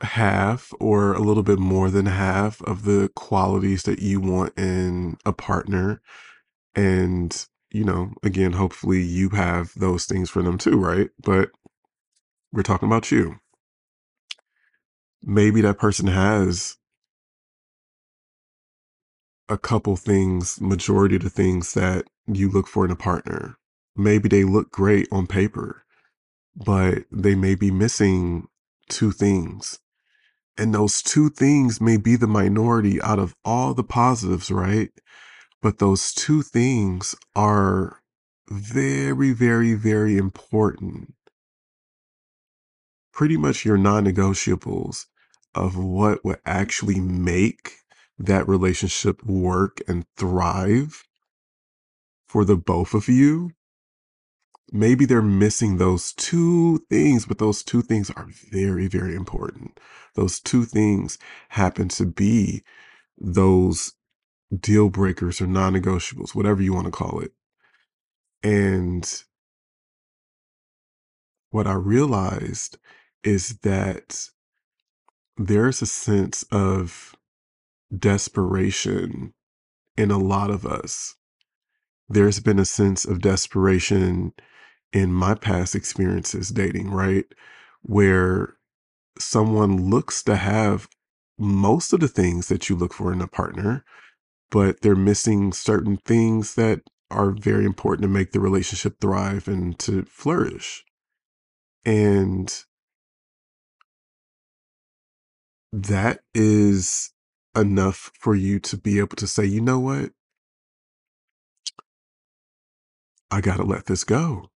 half or a little bit more than half of the qualities that you want in a partner. And, you know, again, hopefully you have those things for them too, right? But we're talking about you. Maybe that person has a couple things, majority of the things that you look for in a partner. Maybe they look great on paper, but they may be missing two things. And those two things may be the minority out of all the positives, right? But those two things are very, very, very important. Pretty much your non negotiables of what would actually make that relationship work and thrive for the both of you. Maybe they're missing those two things, but those two things are very, very important. Those two things happen to be those deal breakers or non negotiables, whatever you want to call it. And what I realized is that there's a sense of desperation in a lot of us. There's been a sense of desperation in my past experiences dating, right? Where someone looks to have most of the things that you look for in a partner, but they're missing certain things that are very important to make the relationship thrive and to flourish. And that is enough for you to be able to say, you know what? I got to let this go.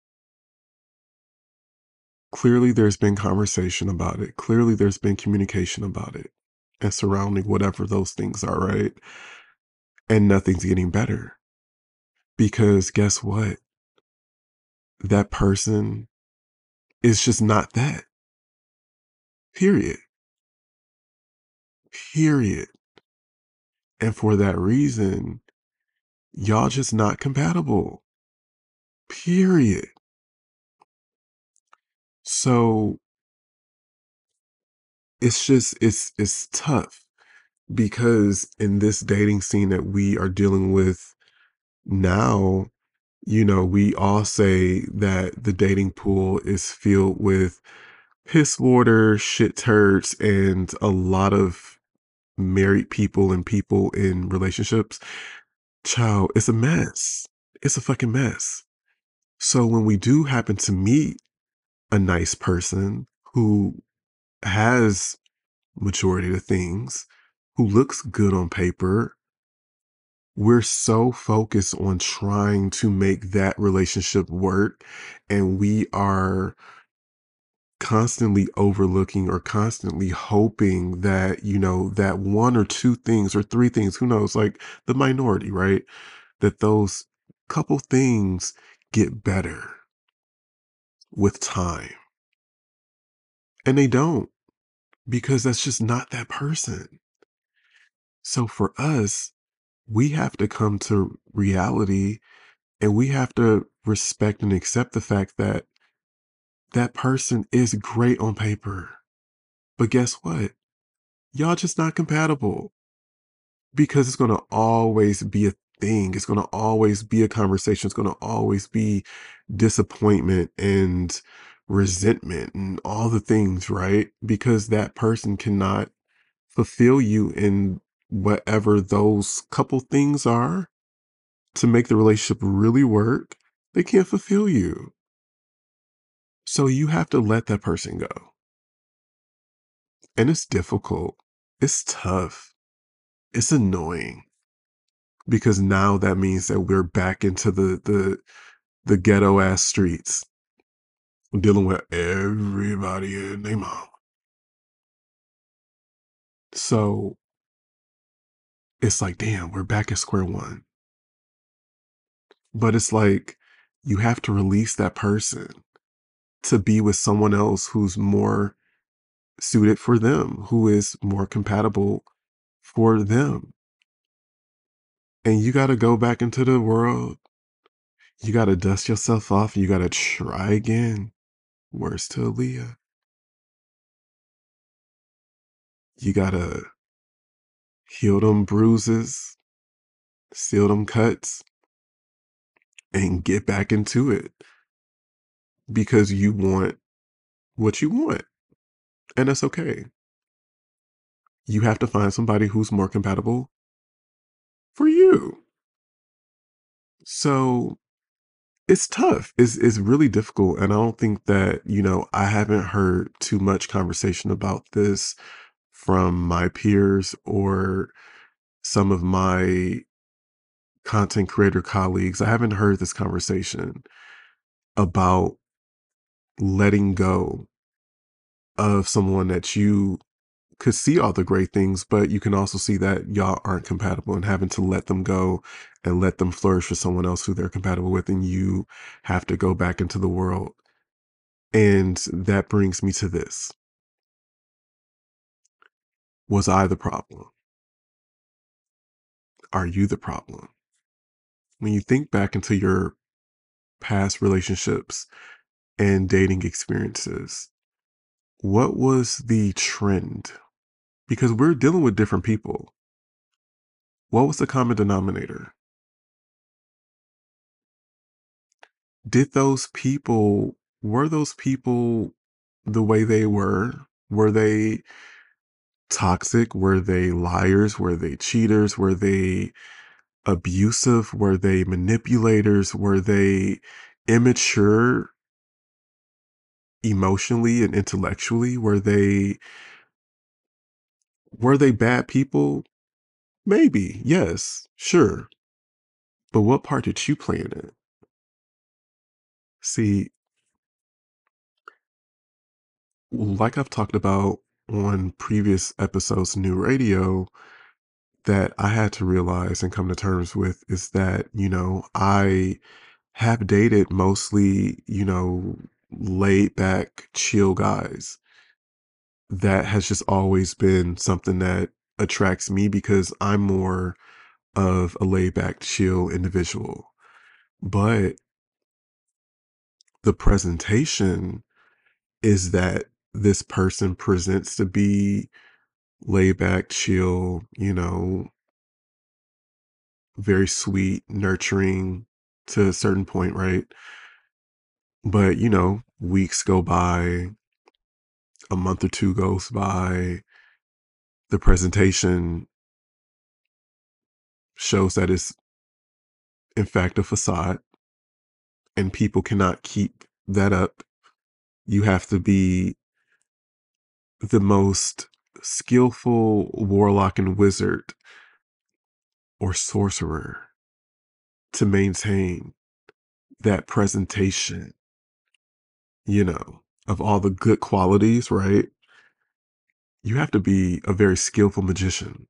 Clearly, there's been conversation about it. Clearly, there's been communication about it and surrounding whatever those things are, right? And nothing's getting better. Because guess what? That person is just not that. Period. Period. And for that reason, y'all just not compatible. Period. So it's just it's it's tough because in this dating scene that we are dealing with now, you know, we all say that the dating pool is filled with piss water, shit turds, and a lot of married people and people in relationships. Child, it's a mess. It's a fucking mess. So when we do happen to meet a nice person who has majority of things, who looks good on paper, we're so focused on trying to make that relationship work and we are constantly overlooking or constantly hoping that you know that one or two things or three things who knows like the minority right that those couple things get better with time. And they don't because that's just not that person. So for us we have to come to reality and we have to respect and accept the fact that that person is great on paper. But guess what? Y'all just not compatible because it's going to always be a thing. It's going to always be a conversation. It's going to always be disappointment and resentment and all the things, right? Because that person cannot fulfill you in whatever those couple things are to make the relationship really work. They can't fulfill you. So you have to let that person go. And it's difficult. It's tough. It's annoying. Because now that means that we're back into the the the ghetto ass streets. Dealing with everybody and their mom. So it's like, damn, we're back at square one. But it's like you have to release that person to be with someone else who's more suited for them, who is more compatible for them. and you gotta go back into the world. You gotta dust yourself off, you gotta try again. Words to Aaliyah. You gotta heal them bruises, seal them cuts, and get back into it because you want what you want. And that's okay. You have to find somebody who's more compatible for you. So it's tough. It's it's really difficult. And I don't think that, you know, I haven't heard too much conversation about this from my peers or some of my content creator colleagues. I haven't heard this conversation about letting go of someone that you could see all the great things, but you can also see that y'all aren't compatible and having to let them go and let them flourish for someone else who they're compatible with. And you have to go back into the world. And that brings me to this Was I the problem? Are you the problem? When you think back into your past relationships and dating experiences, what was the trend? Because we're dealing with different people. What was the common denominator? Did those people, were those people the way they were? Were they toxic? Were they liars? Were they cheaters? Were they abusive? Were they manipulators? Were they immature emotionally and intellectually? Were they were they bad people? Maybe, yes, sure. But what part did you play in it? See, like I've talked about on previous episodes, New Radio, that I had to realize and come to terms with is that, you know, I have dated mostly, you know, laid back, chill guys. That has just always been something that attracts me because I'm more of a laid back, chill individual. But the presentation is that this person presents to be laid back, chill, you know, very sweet, nurturing to a certain point, right? But, you know, weeks go by, a month or two goes by, the presentation shows that it's in fact a facade and people cannot keep that up. You have to be the most skillful warlock and wizard or sorcerer to maintain that presentation, you know, of all the good qualities, right? You have to be a very skillful magician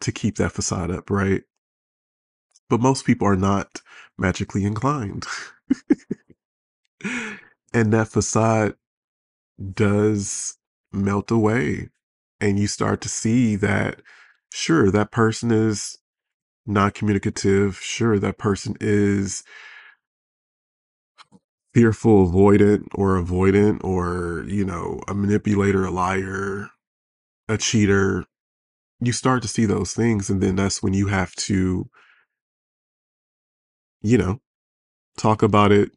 to keep that facade up, right? But most people are not magically inclined. and that facade does melt away. And you start to see that, sure, that person is not communicative. Sure, that person is fearful, avoidant, or avoidant, or, you know, a manipulator, a liar, a cheater. You start to see those things. And then that's when you have to, you know, talk about it,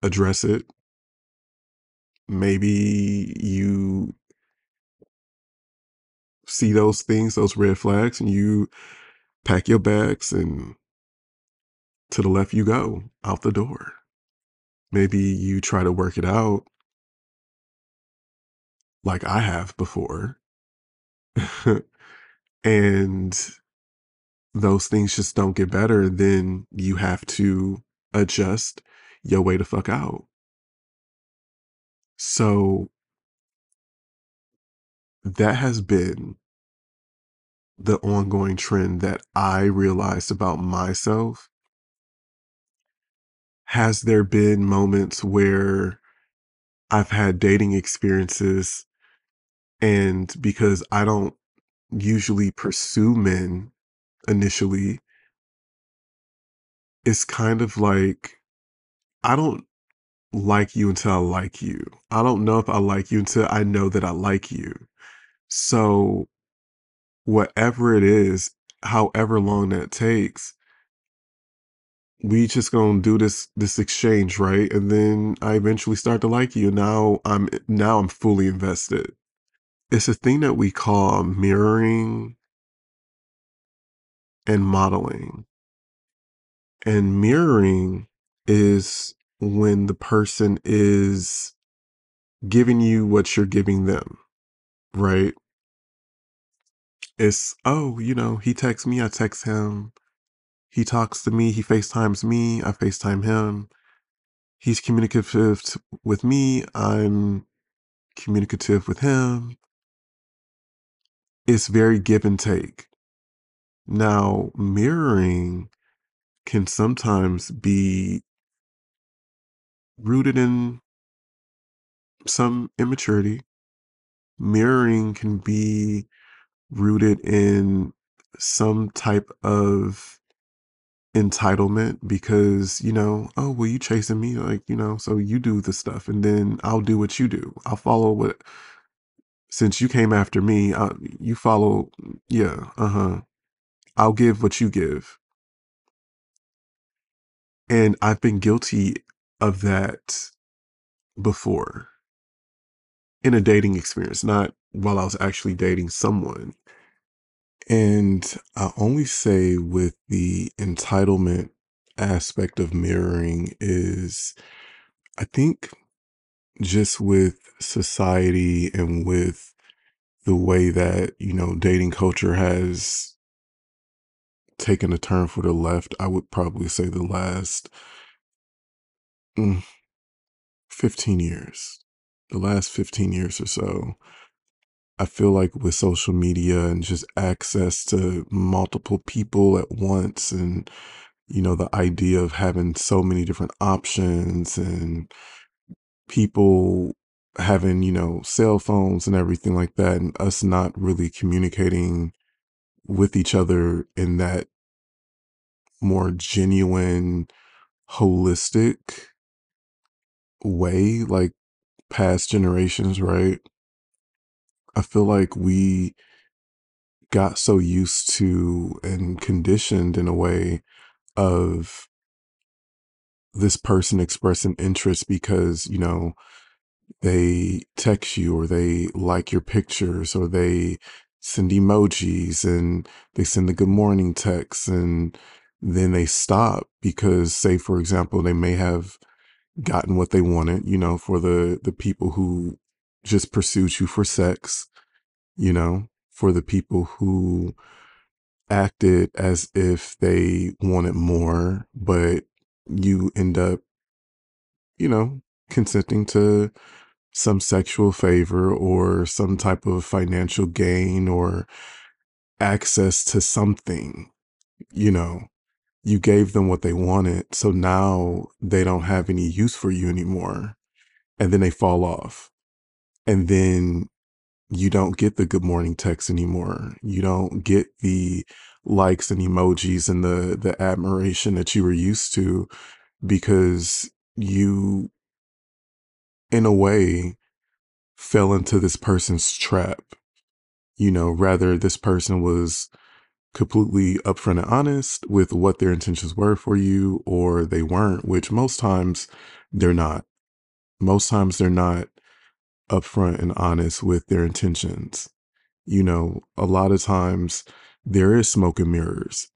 address it. Maybe you see those things, those red flags, and you pack your bags and to the left you go out the door. Maybe you try to work it out like I have before. and those things just don't get better. Then you have to adjust your way to fuck out. So that has been the ongoing trend that I realized about myself. Has there been moments where I've had dating experiences and because I don't usually pursue men initially, it's kind of like I don't like you until I like you. I don't know if I like you until I know that I like you. So, whatever it is, however long that takes, we just gonna do this this exchange, right? And then I eventually start to like you. Now I'm now I'm fully invested. It's a thing that we call mirroring and modeling. And mirroring is when the person is giving you what you're giving them, right? It's, oh, you know, he texts me, I text him. He talks to me, he FaceTimes me, I FaceTime him. He's communicative with me, I'm communicative with him. It's very give and take. Now, mirroring can sometimes be rooted in some immaturity. Mirroring can be rooted in some type of entitlement because, you know, oh, well, you chasing me, like, you know, so you do the stuff and then I'll do what you do. I'll follow what, since you came after me, uh, you follow, yeah, uh huh. I'll give what you give. And I've been guilty of that before in a dating experience, not while I was actually dating someone. And I only say with the entitlement aspect of mirroring is I think just with society and with the way that, you know, dating culture has taken a turn for the left, I would probably say the last mm, 15 years, the last 15 years or so. I feel like with social media and just access to multiple people at once and you know the idea of having so many different options and people having you know cell phones and everything like that and us not really communicating with each other in that more genuine holistic way like past generations right i feel like we got so used to and conditioned in a way of this person expressing interest because, you know, they text you or they like your pictures or they send emojis and they send the good morning texts and then they stop because say for example they may have gotten what they wanted you know for the the people who just pursued you for sex you know for the people who acted as if they wanted more, but you end up, you know, consenting to some sexual favor or some type of financial gain or access to something, you know. You gave them what they wanted. So now they don't have any use for you anymore. And then they fall off. And then you don't get the good morning text anymore. You don't get the likes and emojis and the the admiration that you were used to because you in a way fell into this person's trap. You know, rather this person was completely upfront and honest with what their intentions were for you or they weren't, which most times they're not. Most times they're not upfront and honest with their intentions. You know, a lot of times there is smoke and mirrors.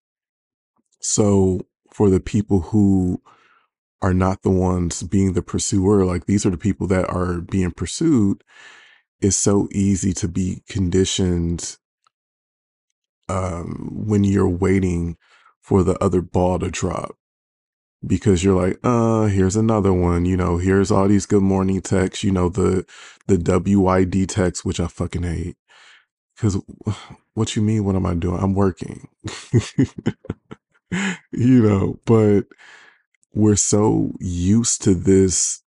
So for the people who are not the ones being the pursuer, like these are the people that are being pursued, it's so easy to be conditioned um, when you're waiting for the other ball to drop because you're like, uh, here's another one, you know, here's all these good morning texts, you know, the the WYD text, which I fucking hate. Cause what you mean, what am I doing? I'm working. you know, but we're so used to this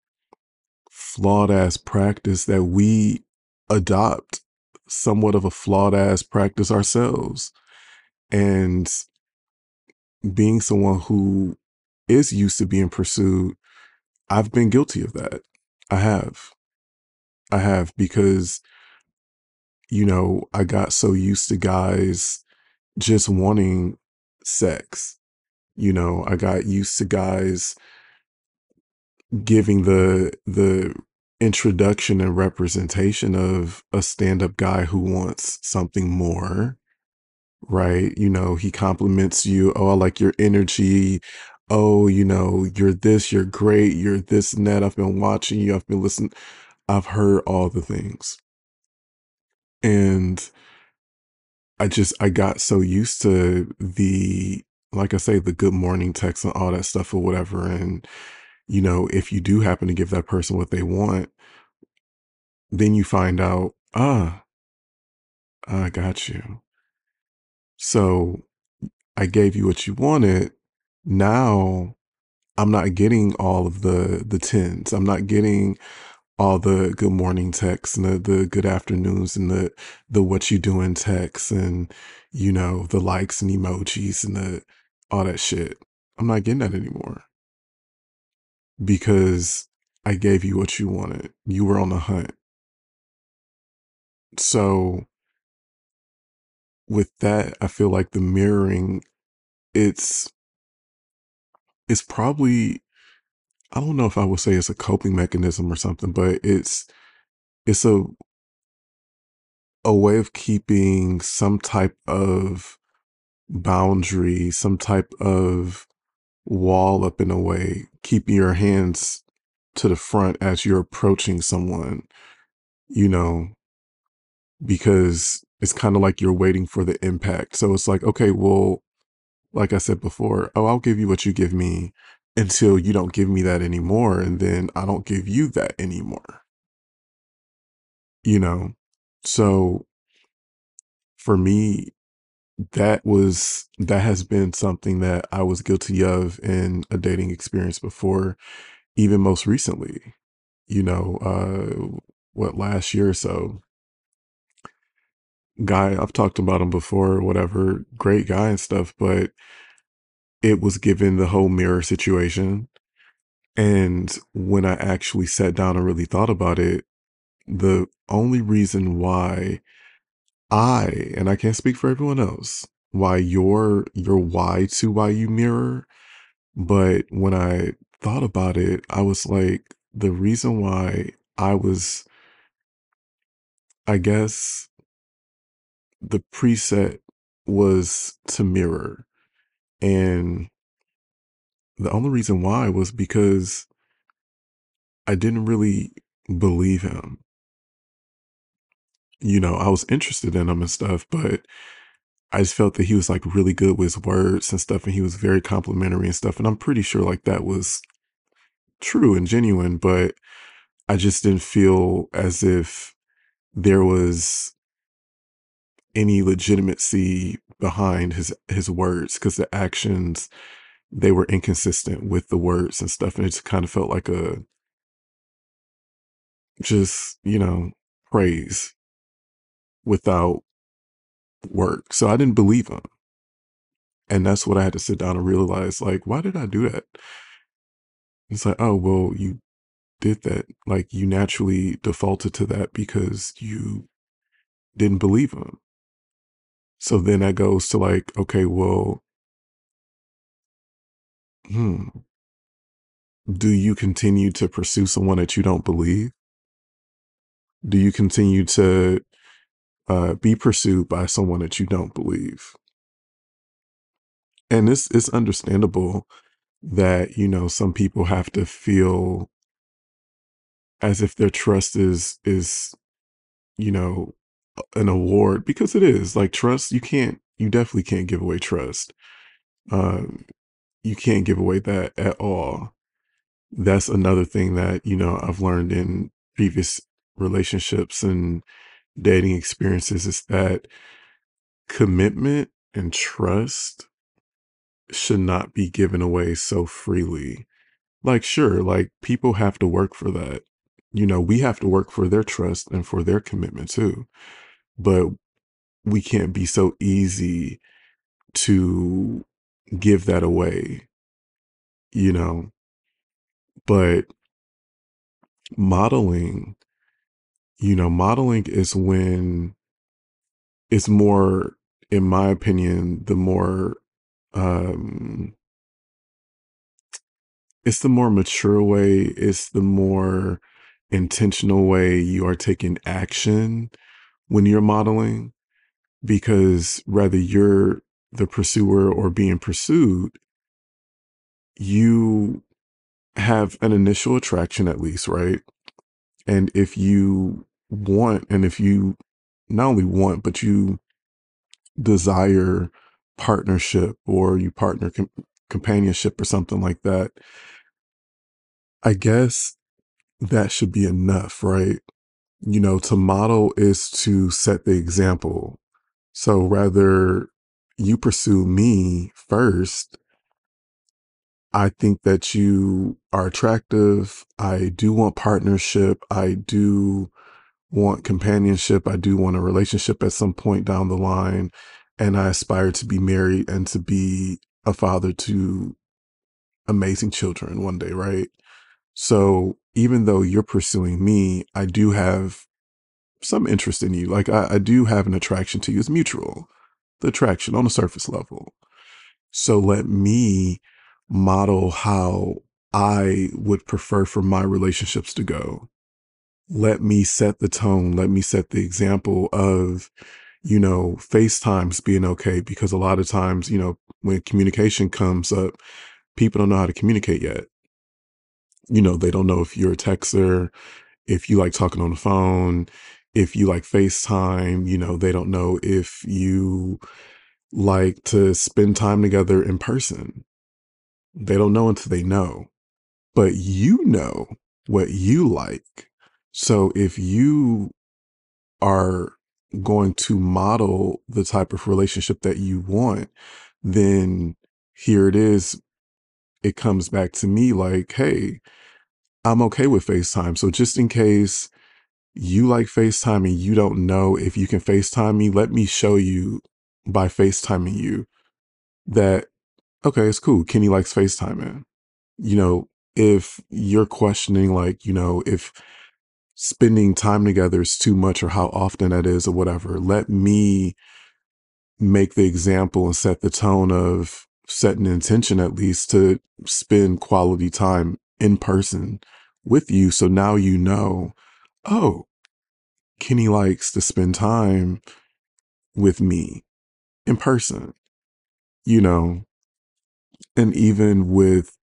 flawed ass practice that we adopt somewhat of a flawed ass practice ourselves. And being someone who is used to being pursued, I've been guilty of that. I have. I have because, you know, I got so used to guys just wanting sex. You know, I got used to guys giving the the introduction and representation of a stand-up guy who wants something more, right? You know, he compliments you, "Oh, I like your energy. Oh, you know, you're this, you're great, you're this and that. I've been watching you, I've been listening." I've heard all the things. And I just I got so used to the like I say, the good morning text and all that stuff or whatever. And, you know, if you do happen to give that person what they want, then you find out, ah, I got you. So I gave you what you wanted. Now I'm not getting all of the the tens. I'm not getting all the good morning texts and the, the good afternoons and the the what you doing texts and you know the likes and emojis and the all that shit. I'm not getting that anymore because I gave you what you wanted. You were on the hunt. So with that, I feel like the mirroring it's it's probably I don't know if I would say it's a coping mechanism or something, but it's it's a a way of keeping some type of boundary, some type of wall up in a way, keeping your hands to the front as you're approaching someone, you know, because it's kind of like you're waiting for the impact. So it's like, okay, well, like I said before, oh, I'll give you what you give me until you don't give me that anymore. And then I don't give you that anymore. You know? So for me, that was that has been something that I was guilty of in a dating experience before, even most recently. You know, uh what last year or so. Guy, I've talked about him before, whatever, great guy and stuff, but it was given the whole mirror situation. And when I actually sat down and really thought about it, the only reason why I, and I can't speak for everyone else, why your your why to why you mirror, but when I thought about it, I was like, the reason why I was, I guess, the preset was to mirror. And the only reason why was because I didn't really believe him. You know, I was interested in him and stuff, but I just felt that he was like really good with his words and stuff, and he was very complimentary and stuff. And I'm pretty sure like that was true and genuine, but I just didn't feel as if there was any legitimacy behind his his words because the actions they were inconsistent with the words and stuff and it just kind of felt like a just you know praise without work. So i didn't believe him. And that's what i had to sit down and realize like why did i do that? It's like oh well you did that. Like you naturally defaulted to that because you didn't believe him so then that goes to like okay well hmm do you continue to pursue someone that you don't believe do you continue to uh, be pursued by someone that you don't believe. And it's it's understandable that you know some people have to feel as if their trust is is you know an award because it is like trust you can't you definitely can't give away trust um you can't give away that at all that's another thing that you know i've learned in previous relationships and dating experiences is that commitment and trust should not be given away so freely. Like, sure, like people have to work for that. You know, we have to work for their trust and for their commitment too. But we can't be so easy to give that away, you know. But modeling, you know, modeling is when it's more, in my opinion, the more um it's the more mature way, it's the more intentional way you are taking action when you're modeling because whether you're the pursuer or being pursued, you have an initial attraction at least, right? And if you want, and if you not only want, but you desire partnership or you partner com- companionship or something like that, I guess that should be enough, right? You know, to model is to set the example. So rather you pursue me first, I think that you are attractive. I do want partnership. I do want companionship. I do want a relationship at some point down the line. And I aspire to be married and to be a father to amazing children one day, right? So even though you're pursuing me, I do have some interest in you. Like I, I do have an attraction to you. It's mutual, the attraction on a surface level. So let me model how I would prefer for my relationships to go. Let me set the tone. Let me set the example of, you know, FaceTimes being okay. Because a lot of times, you know, when communication comes up, people don't know how to communicate yet. You know, they don't know if you're a texter, if you like talking on the phone, if you like FaceTime, you know, they don't know if you like to spend time together in person. They don't know until they know. But you know what you like. So if you are going to model the type of relationship that you want, then here it is. It comes back to me like, hey, I'm okay with FaceTime. So just in case you like FaceTime and you don't know if you can FaceTime me, let me show you by FaceTiming you that, okay, it's cool. Kenny likes FaceTiming. You know, if you're questioning, like, you know, if spending time together is too much or how often that is or whatever, let me make the example and set the tone of setting an intention at least to spend quality time in person with you. So now you know, oh, Kenny likes to spend time with me in person, you know, and even with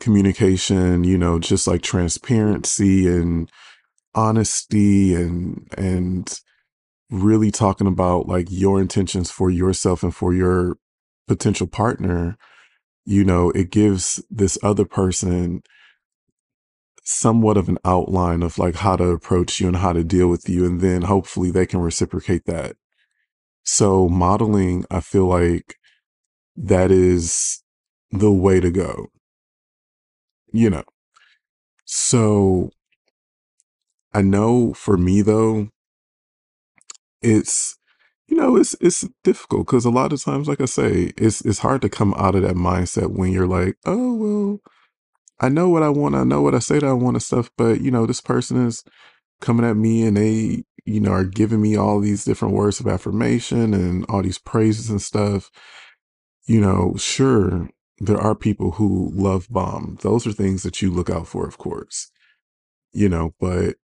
communication, you know, just like transparency and honesty and, and really talking about like your intentions for yourself and for your potential partner, you know, it gives this other person somewhat of an outline of like how to approach you and how to deal with you. And then hopefully they can reciprocate that. So modeling, I feel like that is the way to go, you know. So I know for me though, it's you know, it's it's difficult because a lot of times, like I say, it's it's hard to come out of that mindset when you're like, oh well, I know what I want, I know what I say that I want and stuff, but you know, this person is coming at me and they, you know, are giving me all these different words of affirmation and all these praises and stuff. You know, sure, there are people who love bomb. Those are things that you look out for, of course. You know, but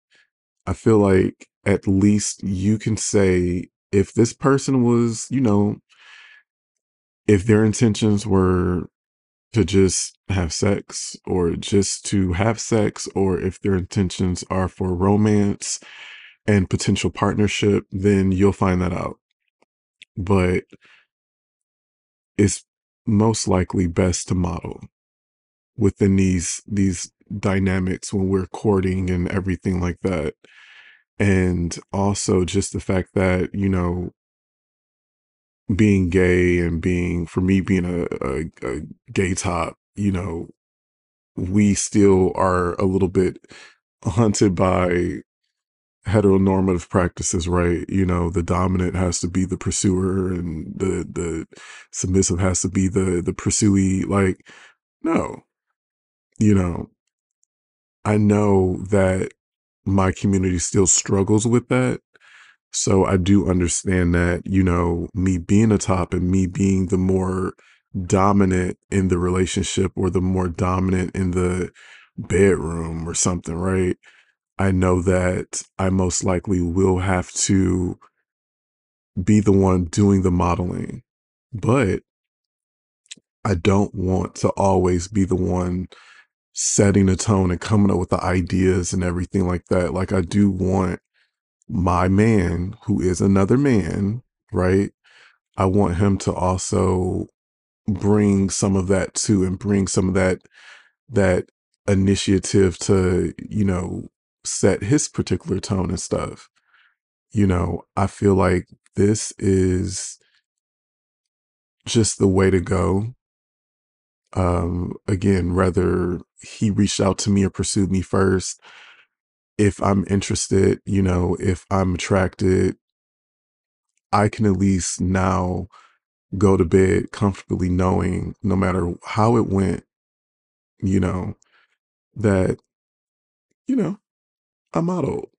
I feel like at least you can say if this person was, you know, if their intentions were to just have sex or just to have sex, or if their intentions are for romance and potential partnership, then you'll find that out. But it's most likely best to model within these these dynamics when we're courting and everything like that. And also just the fact that, you know, being gay and being for me being a, a, a gay top, you know, we still are a little bit hunted by heteronormative practices, right? You know, the dominant has to be the pursuer and the the submissive has to be the the pursuee. Like, no. You know, I know that my community still struggles with that. So I do understand that, you know, me being a top and me being the more dominant in the relationship or the more dominant in the bedroom or something, right? I know that I most likely will have to be the one doing the modeling, but I don't want to always be the one setting the tone and coming up with the ideas and everything like that. Like I do want my man, who is another man, right? I want him to also bring some of that too and bring some of that that initiative to, you know, set his particular tone and stuff. You know, I feel like this is just the way to go. Um, again, whether he reached out to me or pursued me first, if I'm interested, you know, if I'm attracted, I can at least now go to bed comfortably knowing no matter how it went, you know, that, you know, I modeled.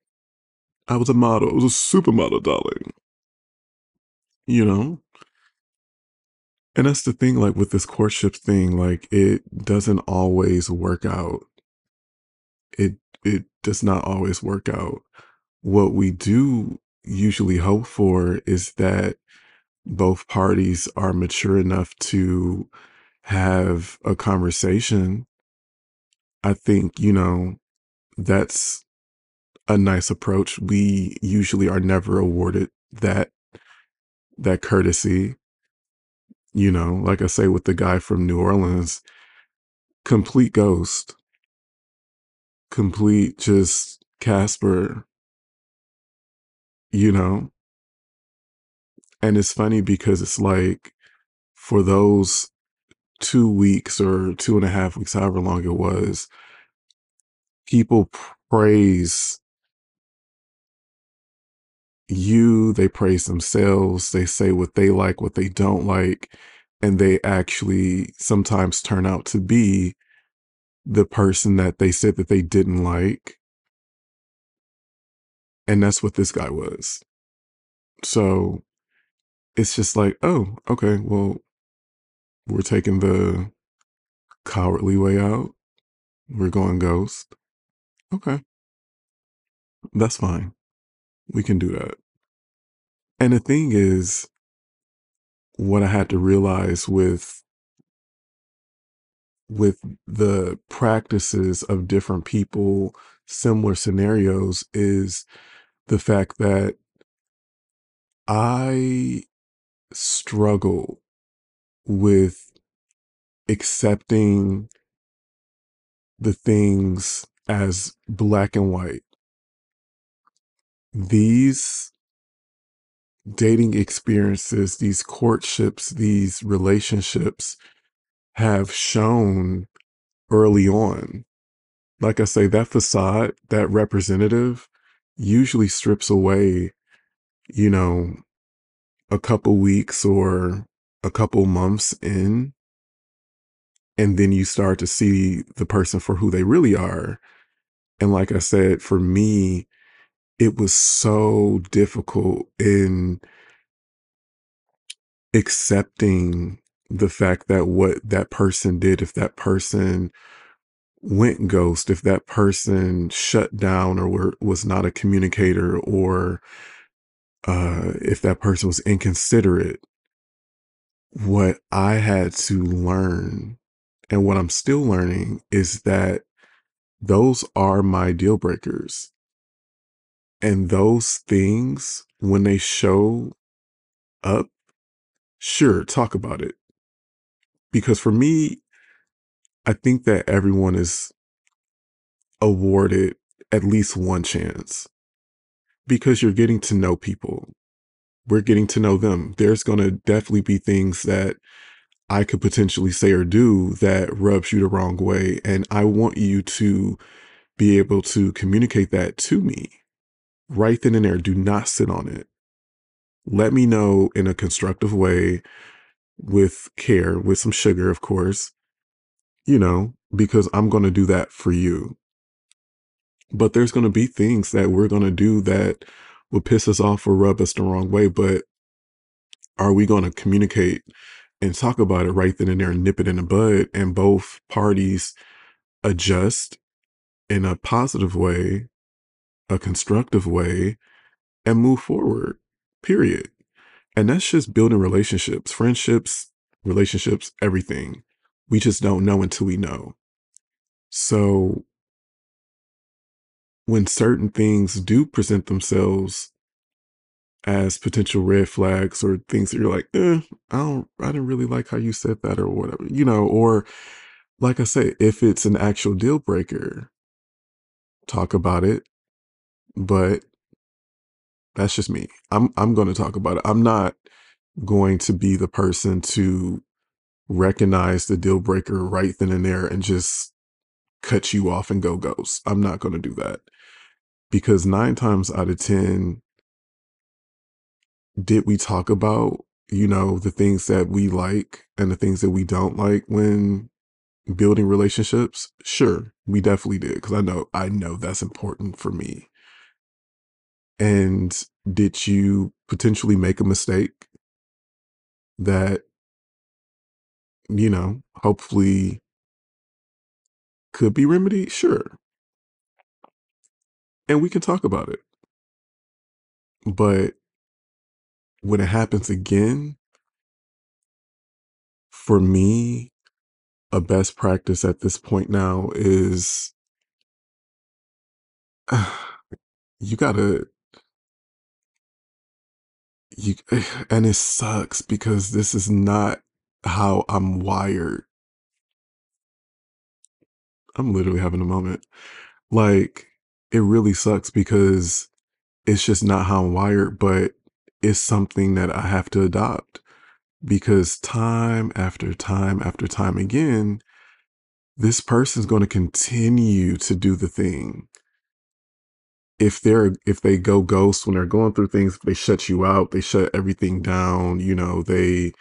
I was a model. I was a supermodel, darling. You know? And that's the thing, like with this courtship thing, like it doesn't always work out. It it does not always work out. What we do usually hope for is that both parties are mature enough to have a conversation. I think, you know, that's a nice approach. We usually are never awarded that that courtesy. You know, like I say with the guy from New Orleans, complete ghost. Complete just Casper. You know? And it's funny because it's like for those two weeks or two and a half weeks, however long it was, people praise you, they praise themselves, they say what they like, what they don't like, and they actually sometimes turn out to be the person that they said that they didn't like. And that's what this guy was. So it's just like, oh, okay, well, we're taking the cowardly way out. We're going ghost. Okay. That's fine. We can do that. And the thing is, what I had to realize with with the practices of different people, similar scenarios, is the fact that I struggle with accepting the things as black and white. These dating experiences, these courtships, these relationships have shown early on. Like I say, that facade, that representative usually strips away, you know, a couple weeks or a couple months in. And then you start to see the person for who they really are. And like I said, for me, it was so difficult in accepting the fact that what that person did, if that person went ghost, if that person shut down or were, was not a communicator, or uh, if that person was inconsiderate, what I had to learn and what I'm still learning is that those are my deal breakers. And those things, when they show up, sure, talk about it. Because for me, I think that everyone is awarded at least one chance because you're getting to know people. We're getting to know them. There's going to definitely be things that I could potentially say or do that rubs you the wrong way. And I want you to be able to communicate that to me right then and there, do not sit on it. Let me know in a constructive way with care, with some sugar, of course, you know, because I'm going to do that for you. But there's going to be things that we're going to do that will piss us off or rub us the wrong way. But are we going to communicate and talk about it right then and there and nip it in the bud and both parties adjust in a positive way, a constructive way, and move forward, period. And that's just building relationships, friendships, relationships, everything. We just don't know until we know. So when certain things do present themselves as potential red flags or things that you're like, eh, I don't, I didn't really like how you said that or whatever, you know, or like I say, if it's an actual deal breaker, talk about it. But that's just me. I'm I'm going to talk about it. I'm not going to be the person to recognize the deal breaker right then and there and just cut you off and go ghost. I'm not going to do that. Because 9 times out of 10 did we talk about, you know, the things that we like and the things that we don't like when building relationships? Sure, we definitely did because I know I know that's important for me. And did you potentially make a mistake that you know, hopefully could be remedied? Sure. And we can talk about it. But when it happens again, for me, a best practice at this point now is you gotta you and it sucks because this is not how I'm wired. I'm literally having a moment. Like it really sucks because it's just not how I'm wired, but it's something that I have to adopt because time after time after time again, this person's going to continue to do the thing. If they're if they go ghost when they're going through things, they shut you out, they shut everything down, you know, they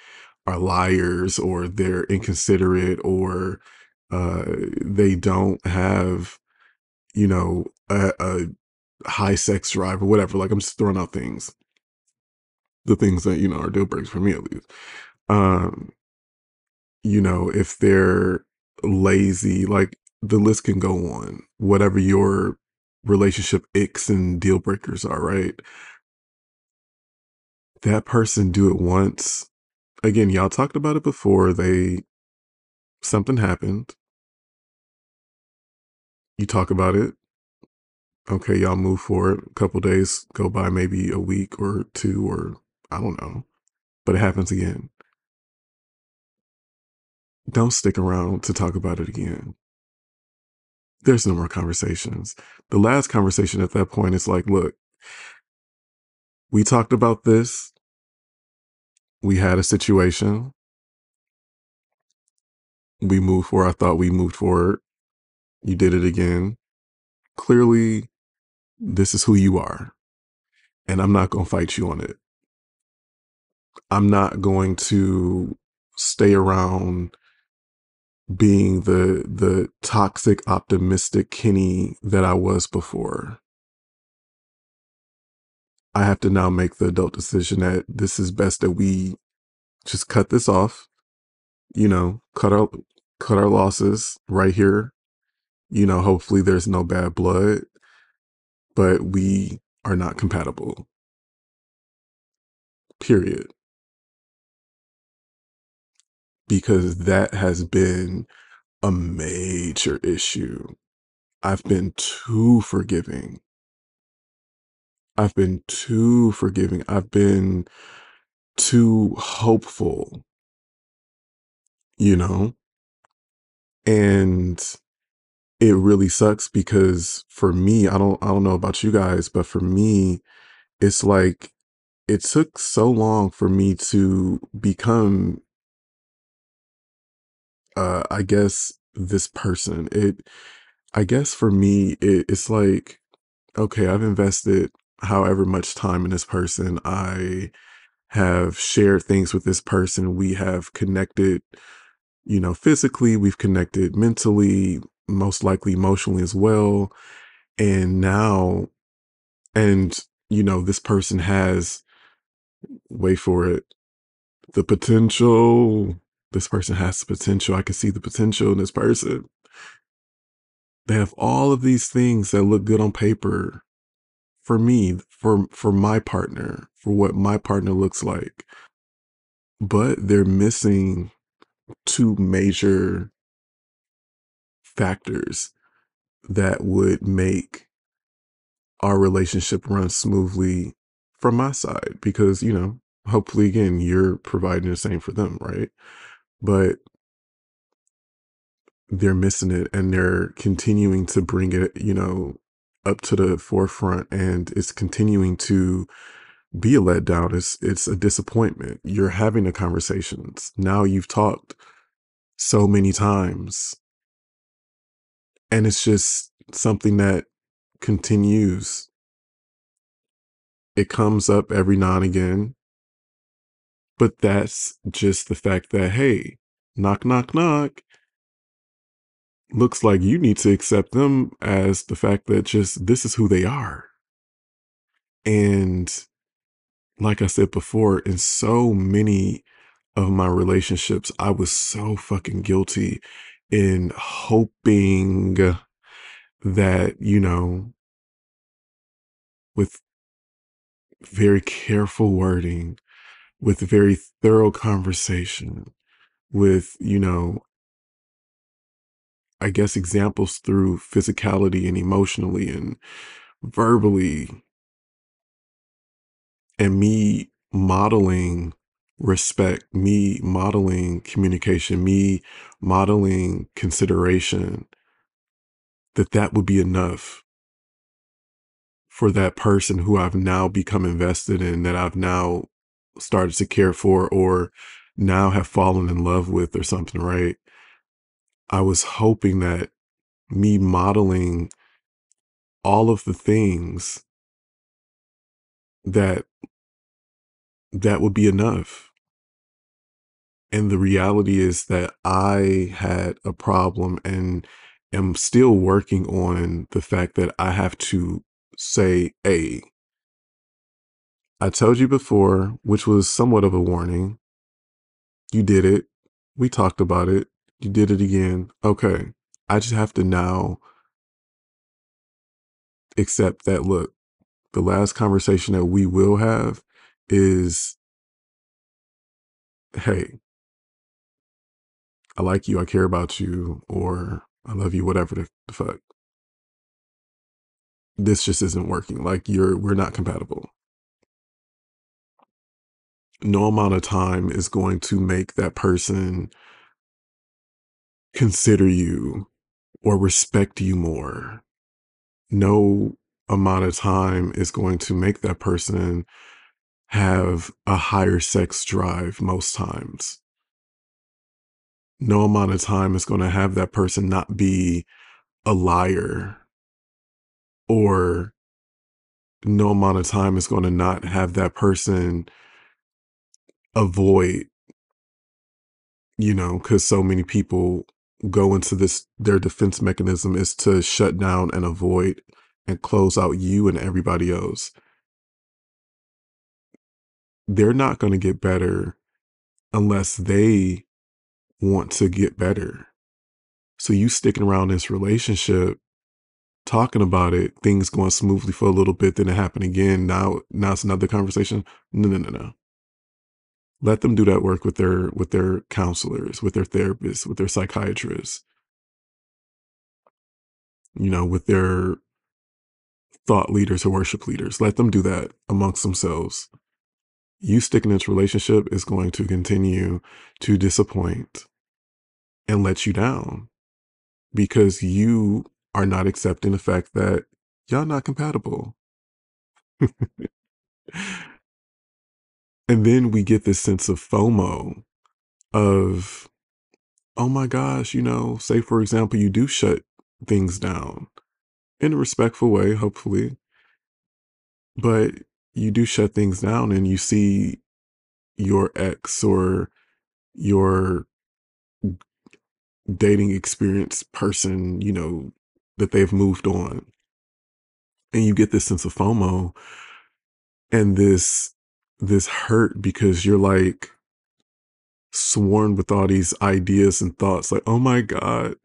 are liars or they're inconsiderate or uh they don't have you know a, a high sex drive or whatever like i'm just throwing out things. The things that you know are deal breaks for me at least. Um you know if they're lazy like the list can go on. Whatever your relationship icks and deal breakers are right? That person do it once. Again y'all talked about it before. They something happened. You talk about it. Okay y'all move forward. A couple days go by maybe a week or two or i don't know. But it happens again. Don't stick around to talk about it again there's no more conversations. The last conversation at that point is like look we talked about this. We had a situation. We moved forward. I thought we moved forward. You did it again. Clearly this is who you are and i'm not going to fight you on it. I'm not going to stay around being the the toxic optimistic kenny that i was before. I have to now make the adult decision that this is best that we just cut this off you know cut our cut our losses right here. You know hopefully there's no bad blood but we are not compatible. Period because that has been a major issue. I've been too forgiving. I've been too forgiving. I've been too hopeful, you know? And it really sucks because for me, I don't I don't know about you guys, but for me, it's like it took so long for me to become uh I guess this person. It I guess for me it, it's like okay, I've invested however much time in this person. I have shared things with this person. We have connected, you know, physically, we've connected mentally, most likely emotionally as well. And now, and, you know, this person has, wait for it, the potential. This person has the potential. I can see the potential in this person. They have all of these things that look good on paper for me, for for my partner, for what my partner looks like. But they're missing two major factors that would make our relationship run smoothly from my side because, you know, hopefully again you're providing the same for them, right? But they're missing it and they're continuing to bring it, you know, up to the forefront and it's continuing to be a letdown. It's it's a disappointment. You're having the conversations. Now you've talked so many times. And it's just something that continues. It comes up every now and again. But that's just the fact that, hey, knock, knock, knock. Looks like you need to accept them as the fact that just this is who they are. And like I said before, in so many of my relationships, I was so fucking guilty in hoping that, you know, with very careful wording, with very thorough conversation, with, you know, I guess examples through physicality and emotionally and verbally, and me modeling respect, me modeling communication, me modeling consideration, that that would be enough for that person who I've now become invested in, that I've now started to care for, or now have fallen in love with, or something, right? I was hoping that me modeling all of the things that that would be enough. And the reality is that I had a problem and am still working on the fact that I have to say, A, I told you before, which was somewhat of a warning. You did it. We talked about it. You did it again. Okay. I just have to now accept that look, the last conversation that we will have is hey, I like you, I care about you, or I love you, whatever the, the fuck. This just isn't working. Like you're we're not compatible. No amount of time is going to make that person consider you or respect you more. No amount of time is going to make that person have a higher sex drive most times. No amount of time is going to have that person not be a liar or no amount of time is going to not have that person avoid you know because so many people go into this their defense mechanism is to shut down and avoid and close out you and everybody else. They're not going to get better unless they want to get better. So you sticking around this relationship talking about it things going smoothly for a little bit then it happened again now now it's another conversation. No no no no let them do that work with their with their counselors with their therapists with their psychiatrists. You know with their thought leaders or worship leaders. Let them do that amongst themselves. You sticking in this relationship is going to continue to disappoint and let you down because you are not accepting the fact that y'all not compatible and then we get this sense of FOMO of, oh my gosh, you know, say for example, you do shut things down in a respectful way, hopefully. but you do shut things down and you see your ex or your dating experience person, you know, that they've moved on. And you get this sense of FOMO and this this hurt because you're like sworn with all these ideas and thoughts like, "Oh my god,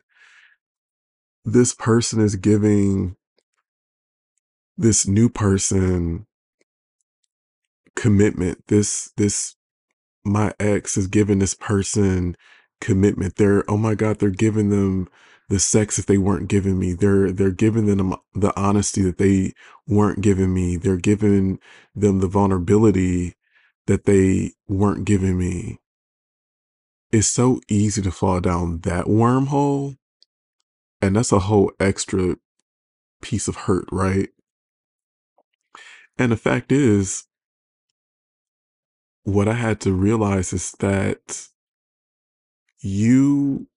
this person is giving this new person commitment. This this my ex is giving this person commitment. They're oh my god, they're giving them the sex that they weren't giving me. They're they're giving them the honesty that they weren't giving me. They're giving them the vulnerability that they weren't giving me. It's so easy to fall down that wormhole. And that's a whole extra piece of hurt, right? And the fact is, what I had to realize is that you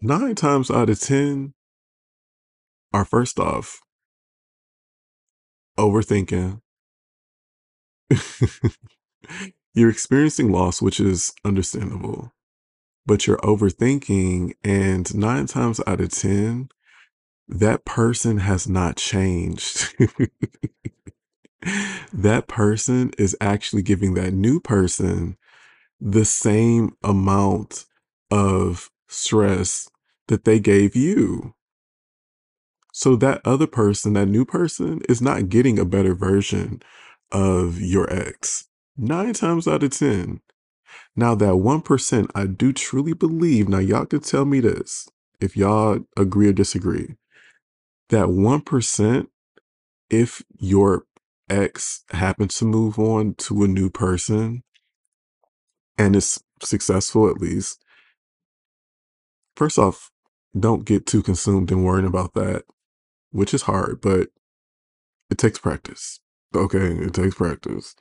nine times out of 10 are first off overthinking. you're experiencing loss, which is understandable, but you're overthinking. And nine times out of 10, that person has not changed. that person is actually giving that new person the same amount of stress that they gave you. So that other person, that new person, is not getting a better version of your ex. Nine times out of 10. Now, that 1%, I do truly believe, now y'all can tell me this if y'all agree or disagree. That 1%, if your ex happens to move on to a new person and is successful at least, first off, don't get too consumed in worrying about that, which is hard, but it takes practice. Okay, it takes practice.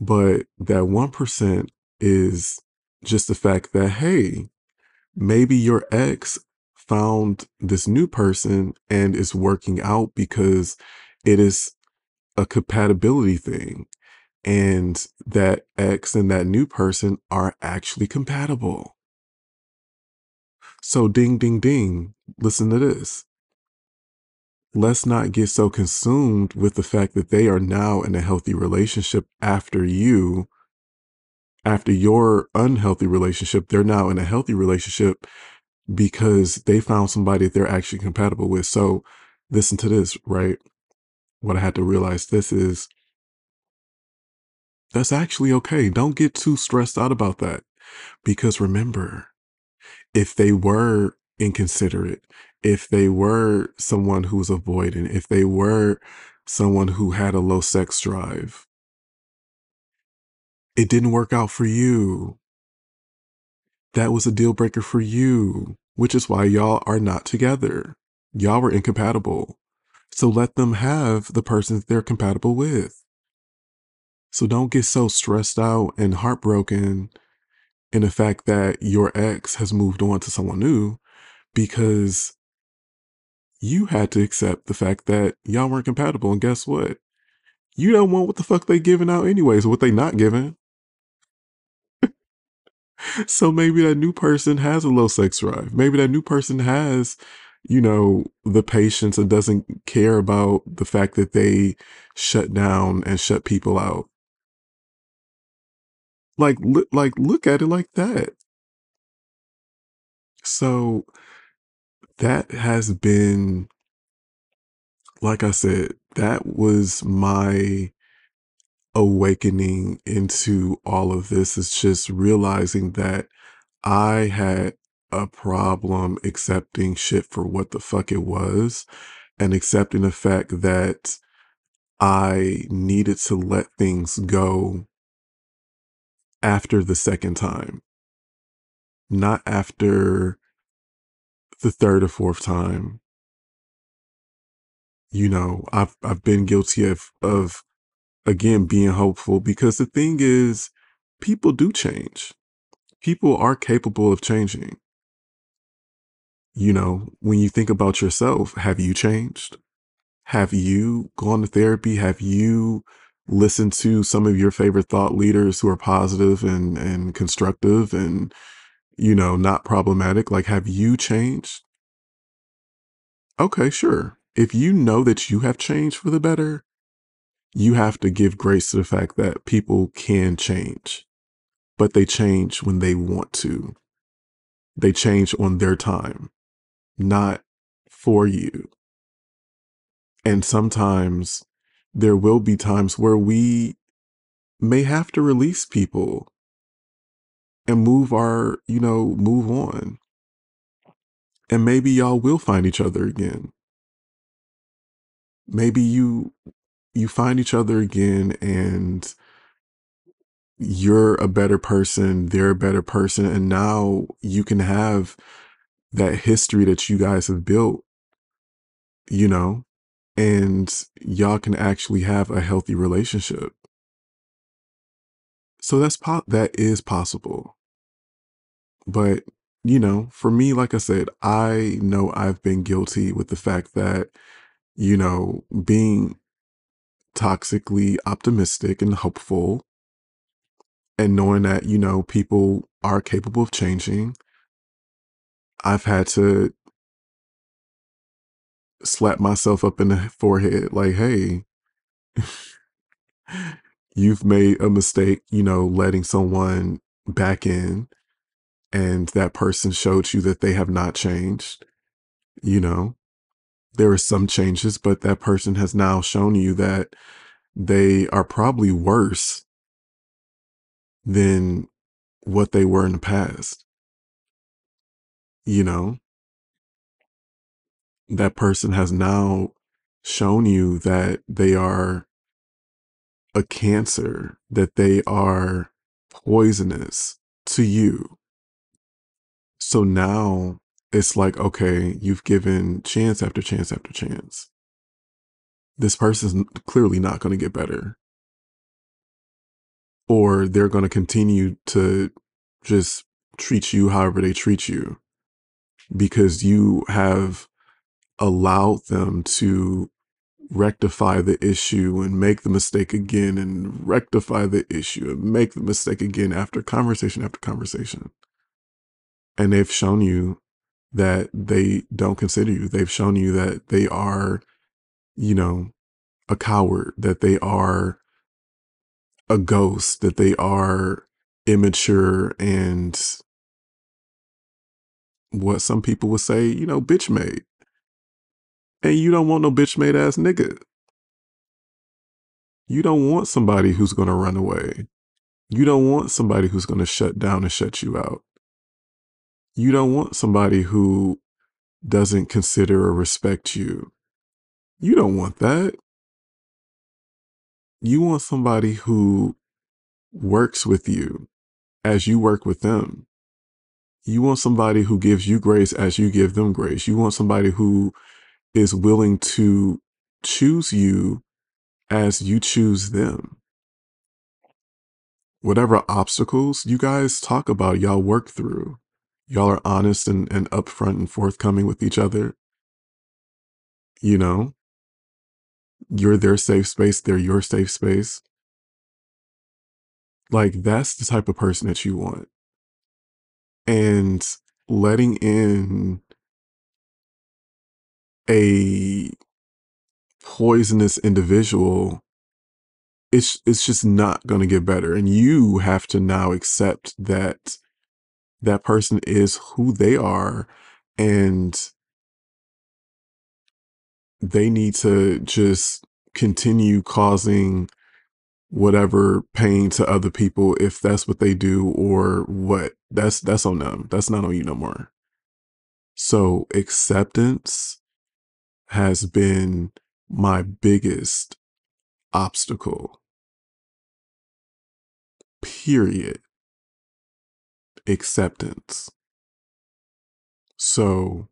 But that 1% is just the fact that, hey, maybe your ex found this new person and is working out because it is a compatibility thing. And that ex and that new person are actually compatible. So, ding, ding, ding, listen to this. Let's not get so consumed with the fact that they are now in a healthy relationship after you, after your unhealthy relationship. They're now in a healthy relationship because they found somebody that they're actually compatible with. So, listen to this, right? What I had to realize this is that's actually okay. Don't get too stressed out about that. Because remember, if they were inconsiderate, if they were someone who was avoidant, if they were someone who had a low sex drive, it didn't work out for you. That was a deal breaker for you, which is why y'all are not together. Y'all were incompatible. So let them have the person they're compatible with. So don't get so stressed out and heartbroken in the fact that your ex has moved on to someone new because you had to accept the fact that y'all weren't compatible. And guess what? You don't want what the fuck they giving out anyways, what they not giving. so maybe that new person has a low sex drive. Maybe that new person has, you know, the patience and doesn't care about the fact that they shut down and shut people out. Like, like, look at it like that. So that has been, like I said, that was my awakening into all of this. Is just realizing that I had a problem accepting shit for what the fuck it was and accepting the fact that I needed to let things go after the second time, not after the third or fourth time. You know, I've I've been guilty of of again being hopeful because the thing is people do change. People are capable of changing. You know, when you think about yourself, have you changed? Have you gone to therapy? Have you listened to some of your favorite thought leaders who are positive and and constructive and, you know, not problematic? Like, have you changed? Okay, sure. If you know that you have changed for the better, you have to give grace to the fact that people can change, but they change when they want to. They change on their time, not for you. And sometimes there will be times where we may have to release people and move our, you know, move on. And maybe y'all will find each other again. Maybe you you find each other again and you're a better person, they're a better person, and now you can have that history that you guys have built, you know, and y'all can actually have a healthy relationship. So that's po- that is possible. But, you know, for me, like I said, I know I've been guilty with the fact that, you know, being toxically optimistic and hopeful and knowing that, you know, people are capable of changing. I've had to slap myself up in the forehead like, hey, you've made a mistake, you know, letting someone back in and that person showed you that they have not changed, you know. There are some changes, but that person has now shown you that they are probably worse than what they were in the past. You know, that person has now shown you that they are a cancer, that they are poisonous to you. So now it's like, okay, you've given chance after chance after chance. This person's clearly not going to get better. Or they're going to continue to just treat you however they treat you because you have allowed them to rectify the issue and make the mistake again and rectify the issue and make the mistake again after conversation after conversation. And they've shown you that they don't consider you. They've shown you that they are, you know, a coward, that they are a ghost, that they are immature and what some people would say, you know, bitch made. And you don't want no bitch made ass nigga. You don't want somebody who's going to run away. You don't want somebody who's going to shut down and shut you out. You don't want somebody who doesn't consider or respect you. You don't want that. You want somebody who works with you as you work with them. You want somebody who gives you grace as you give them grace. You want somebody who is willing to choose you as you choose them. Whatever obstacles you guys talk about, y'all work through. Y'all are honest and, and upfront and forthcoming with each other. You know, you're their safe space, they're your safe space. Like, that's the type of person that you want. And letting in a poisonous individual it's it's just not going to get better and you have to now accept that that person is who they are and they need to just continue causing whatever pain to other people if that's what they do or what that's that's on them that's not on you no more. So acceptance has been my biggest obstacle. Period. Acceptance. So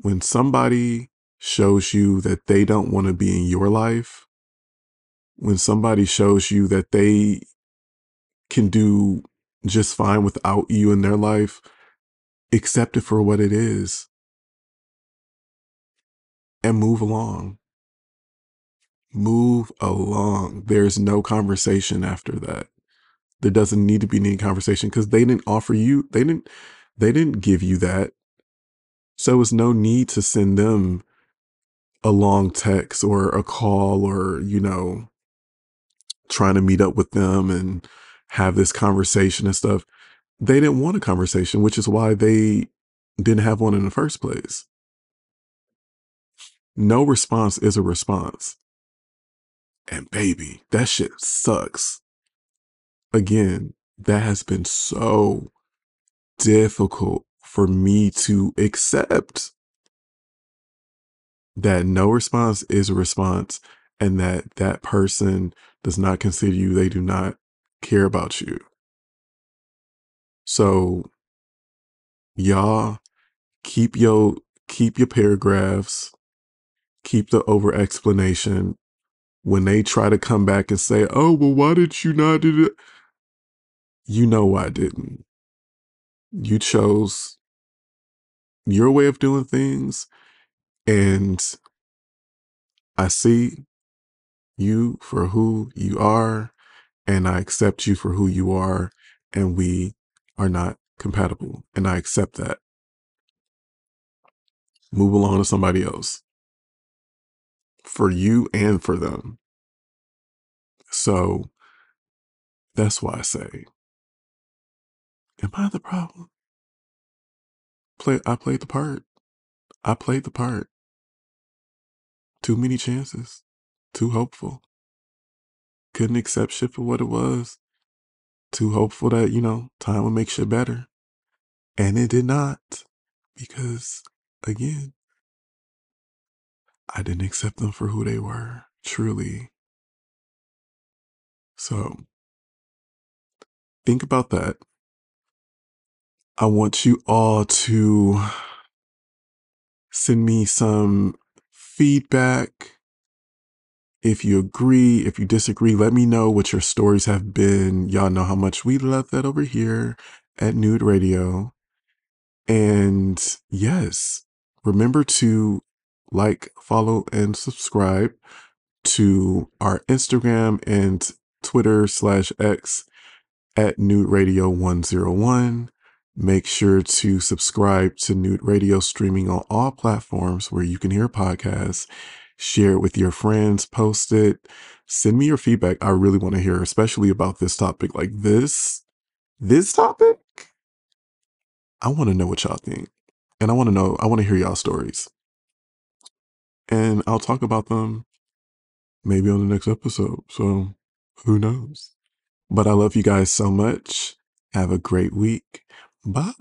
when somebody shows you that they don't want to be in your life, when somebody shows you that they can do just fine without you in their life, accept it for what it is. And move along. Move along. There's no conversation after that. There doesn't need to be any conversation because they didn't offer you, they didn't, they didn't give you that. So it's no need to send them a long text or a call or, you know, trying to meet up with them and have this conversation and stuff. They didn't want a conversation, which is why they didn't have one in the first place. No response is a response. And baby, that shit sucks. Again, that has been so difficult for me to accept that no response is a response and that that person does not consider you, they do not care about you. So y'all keep your keep your paragraphs, keep the over explanation. When they try to come back and say, "Oh, well, why did you not do it?" You know why I didn't. You chose your way of doing things, and I see you for who you are, and I accept you for who you are, and we are not compatible, and I accept that. Move along to somebody else for you and for them. So that's why I say, am I the problem? Play I played the part. I played the part. Too many chances. Too hopeful. Couldn't accept shit for what it was. Too hopeful that, you know, time would make shit better. And it did not. Because again, I didn't accept them for who they were, truly. So think about that. I want you all to send me some feedback. If you agree, if you disagree, let me know what your stories have been. Y'all know how much we love that over here at Nude Radio. And yes, remember to like, follow, and subscribe to our Instagram and Twitter slash X at Nude Radio 101. Make sure to subscribe to Nude Radio streaming on all platforms where you can hear podcasts. Share it with your friends, post it, send me your feedback. I really want to hear, especially about this topic. Like this, this topic, I want to know what y'all think. And I want to know, I want to hear y'all stories. And I'll talk about them maybe on the next episode. So who knows? But I love you guys so much. Have a great week. Bye.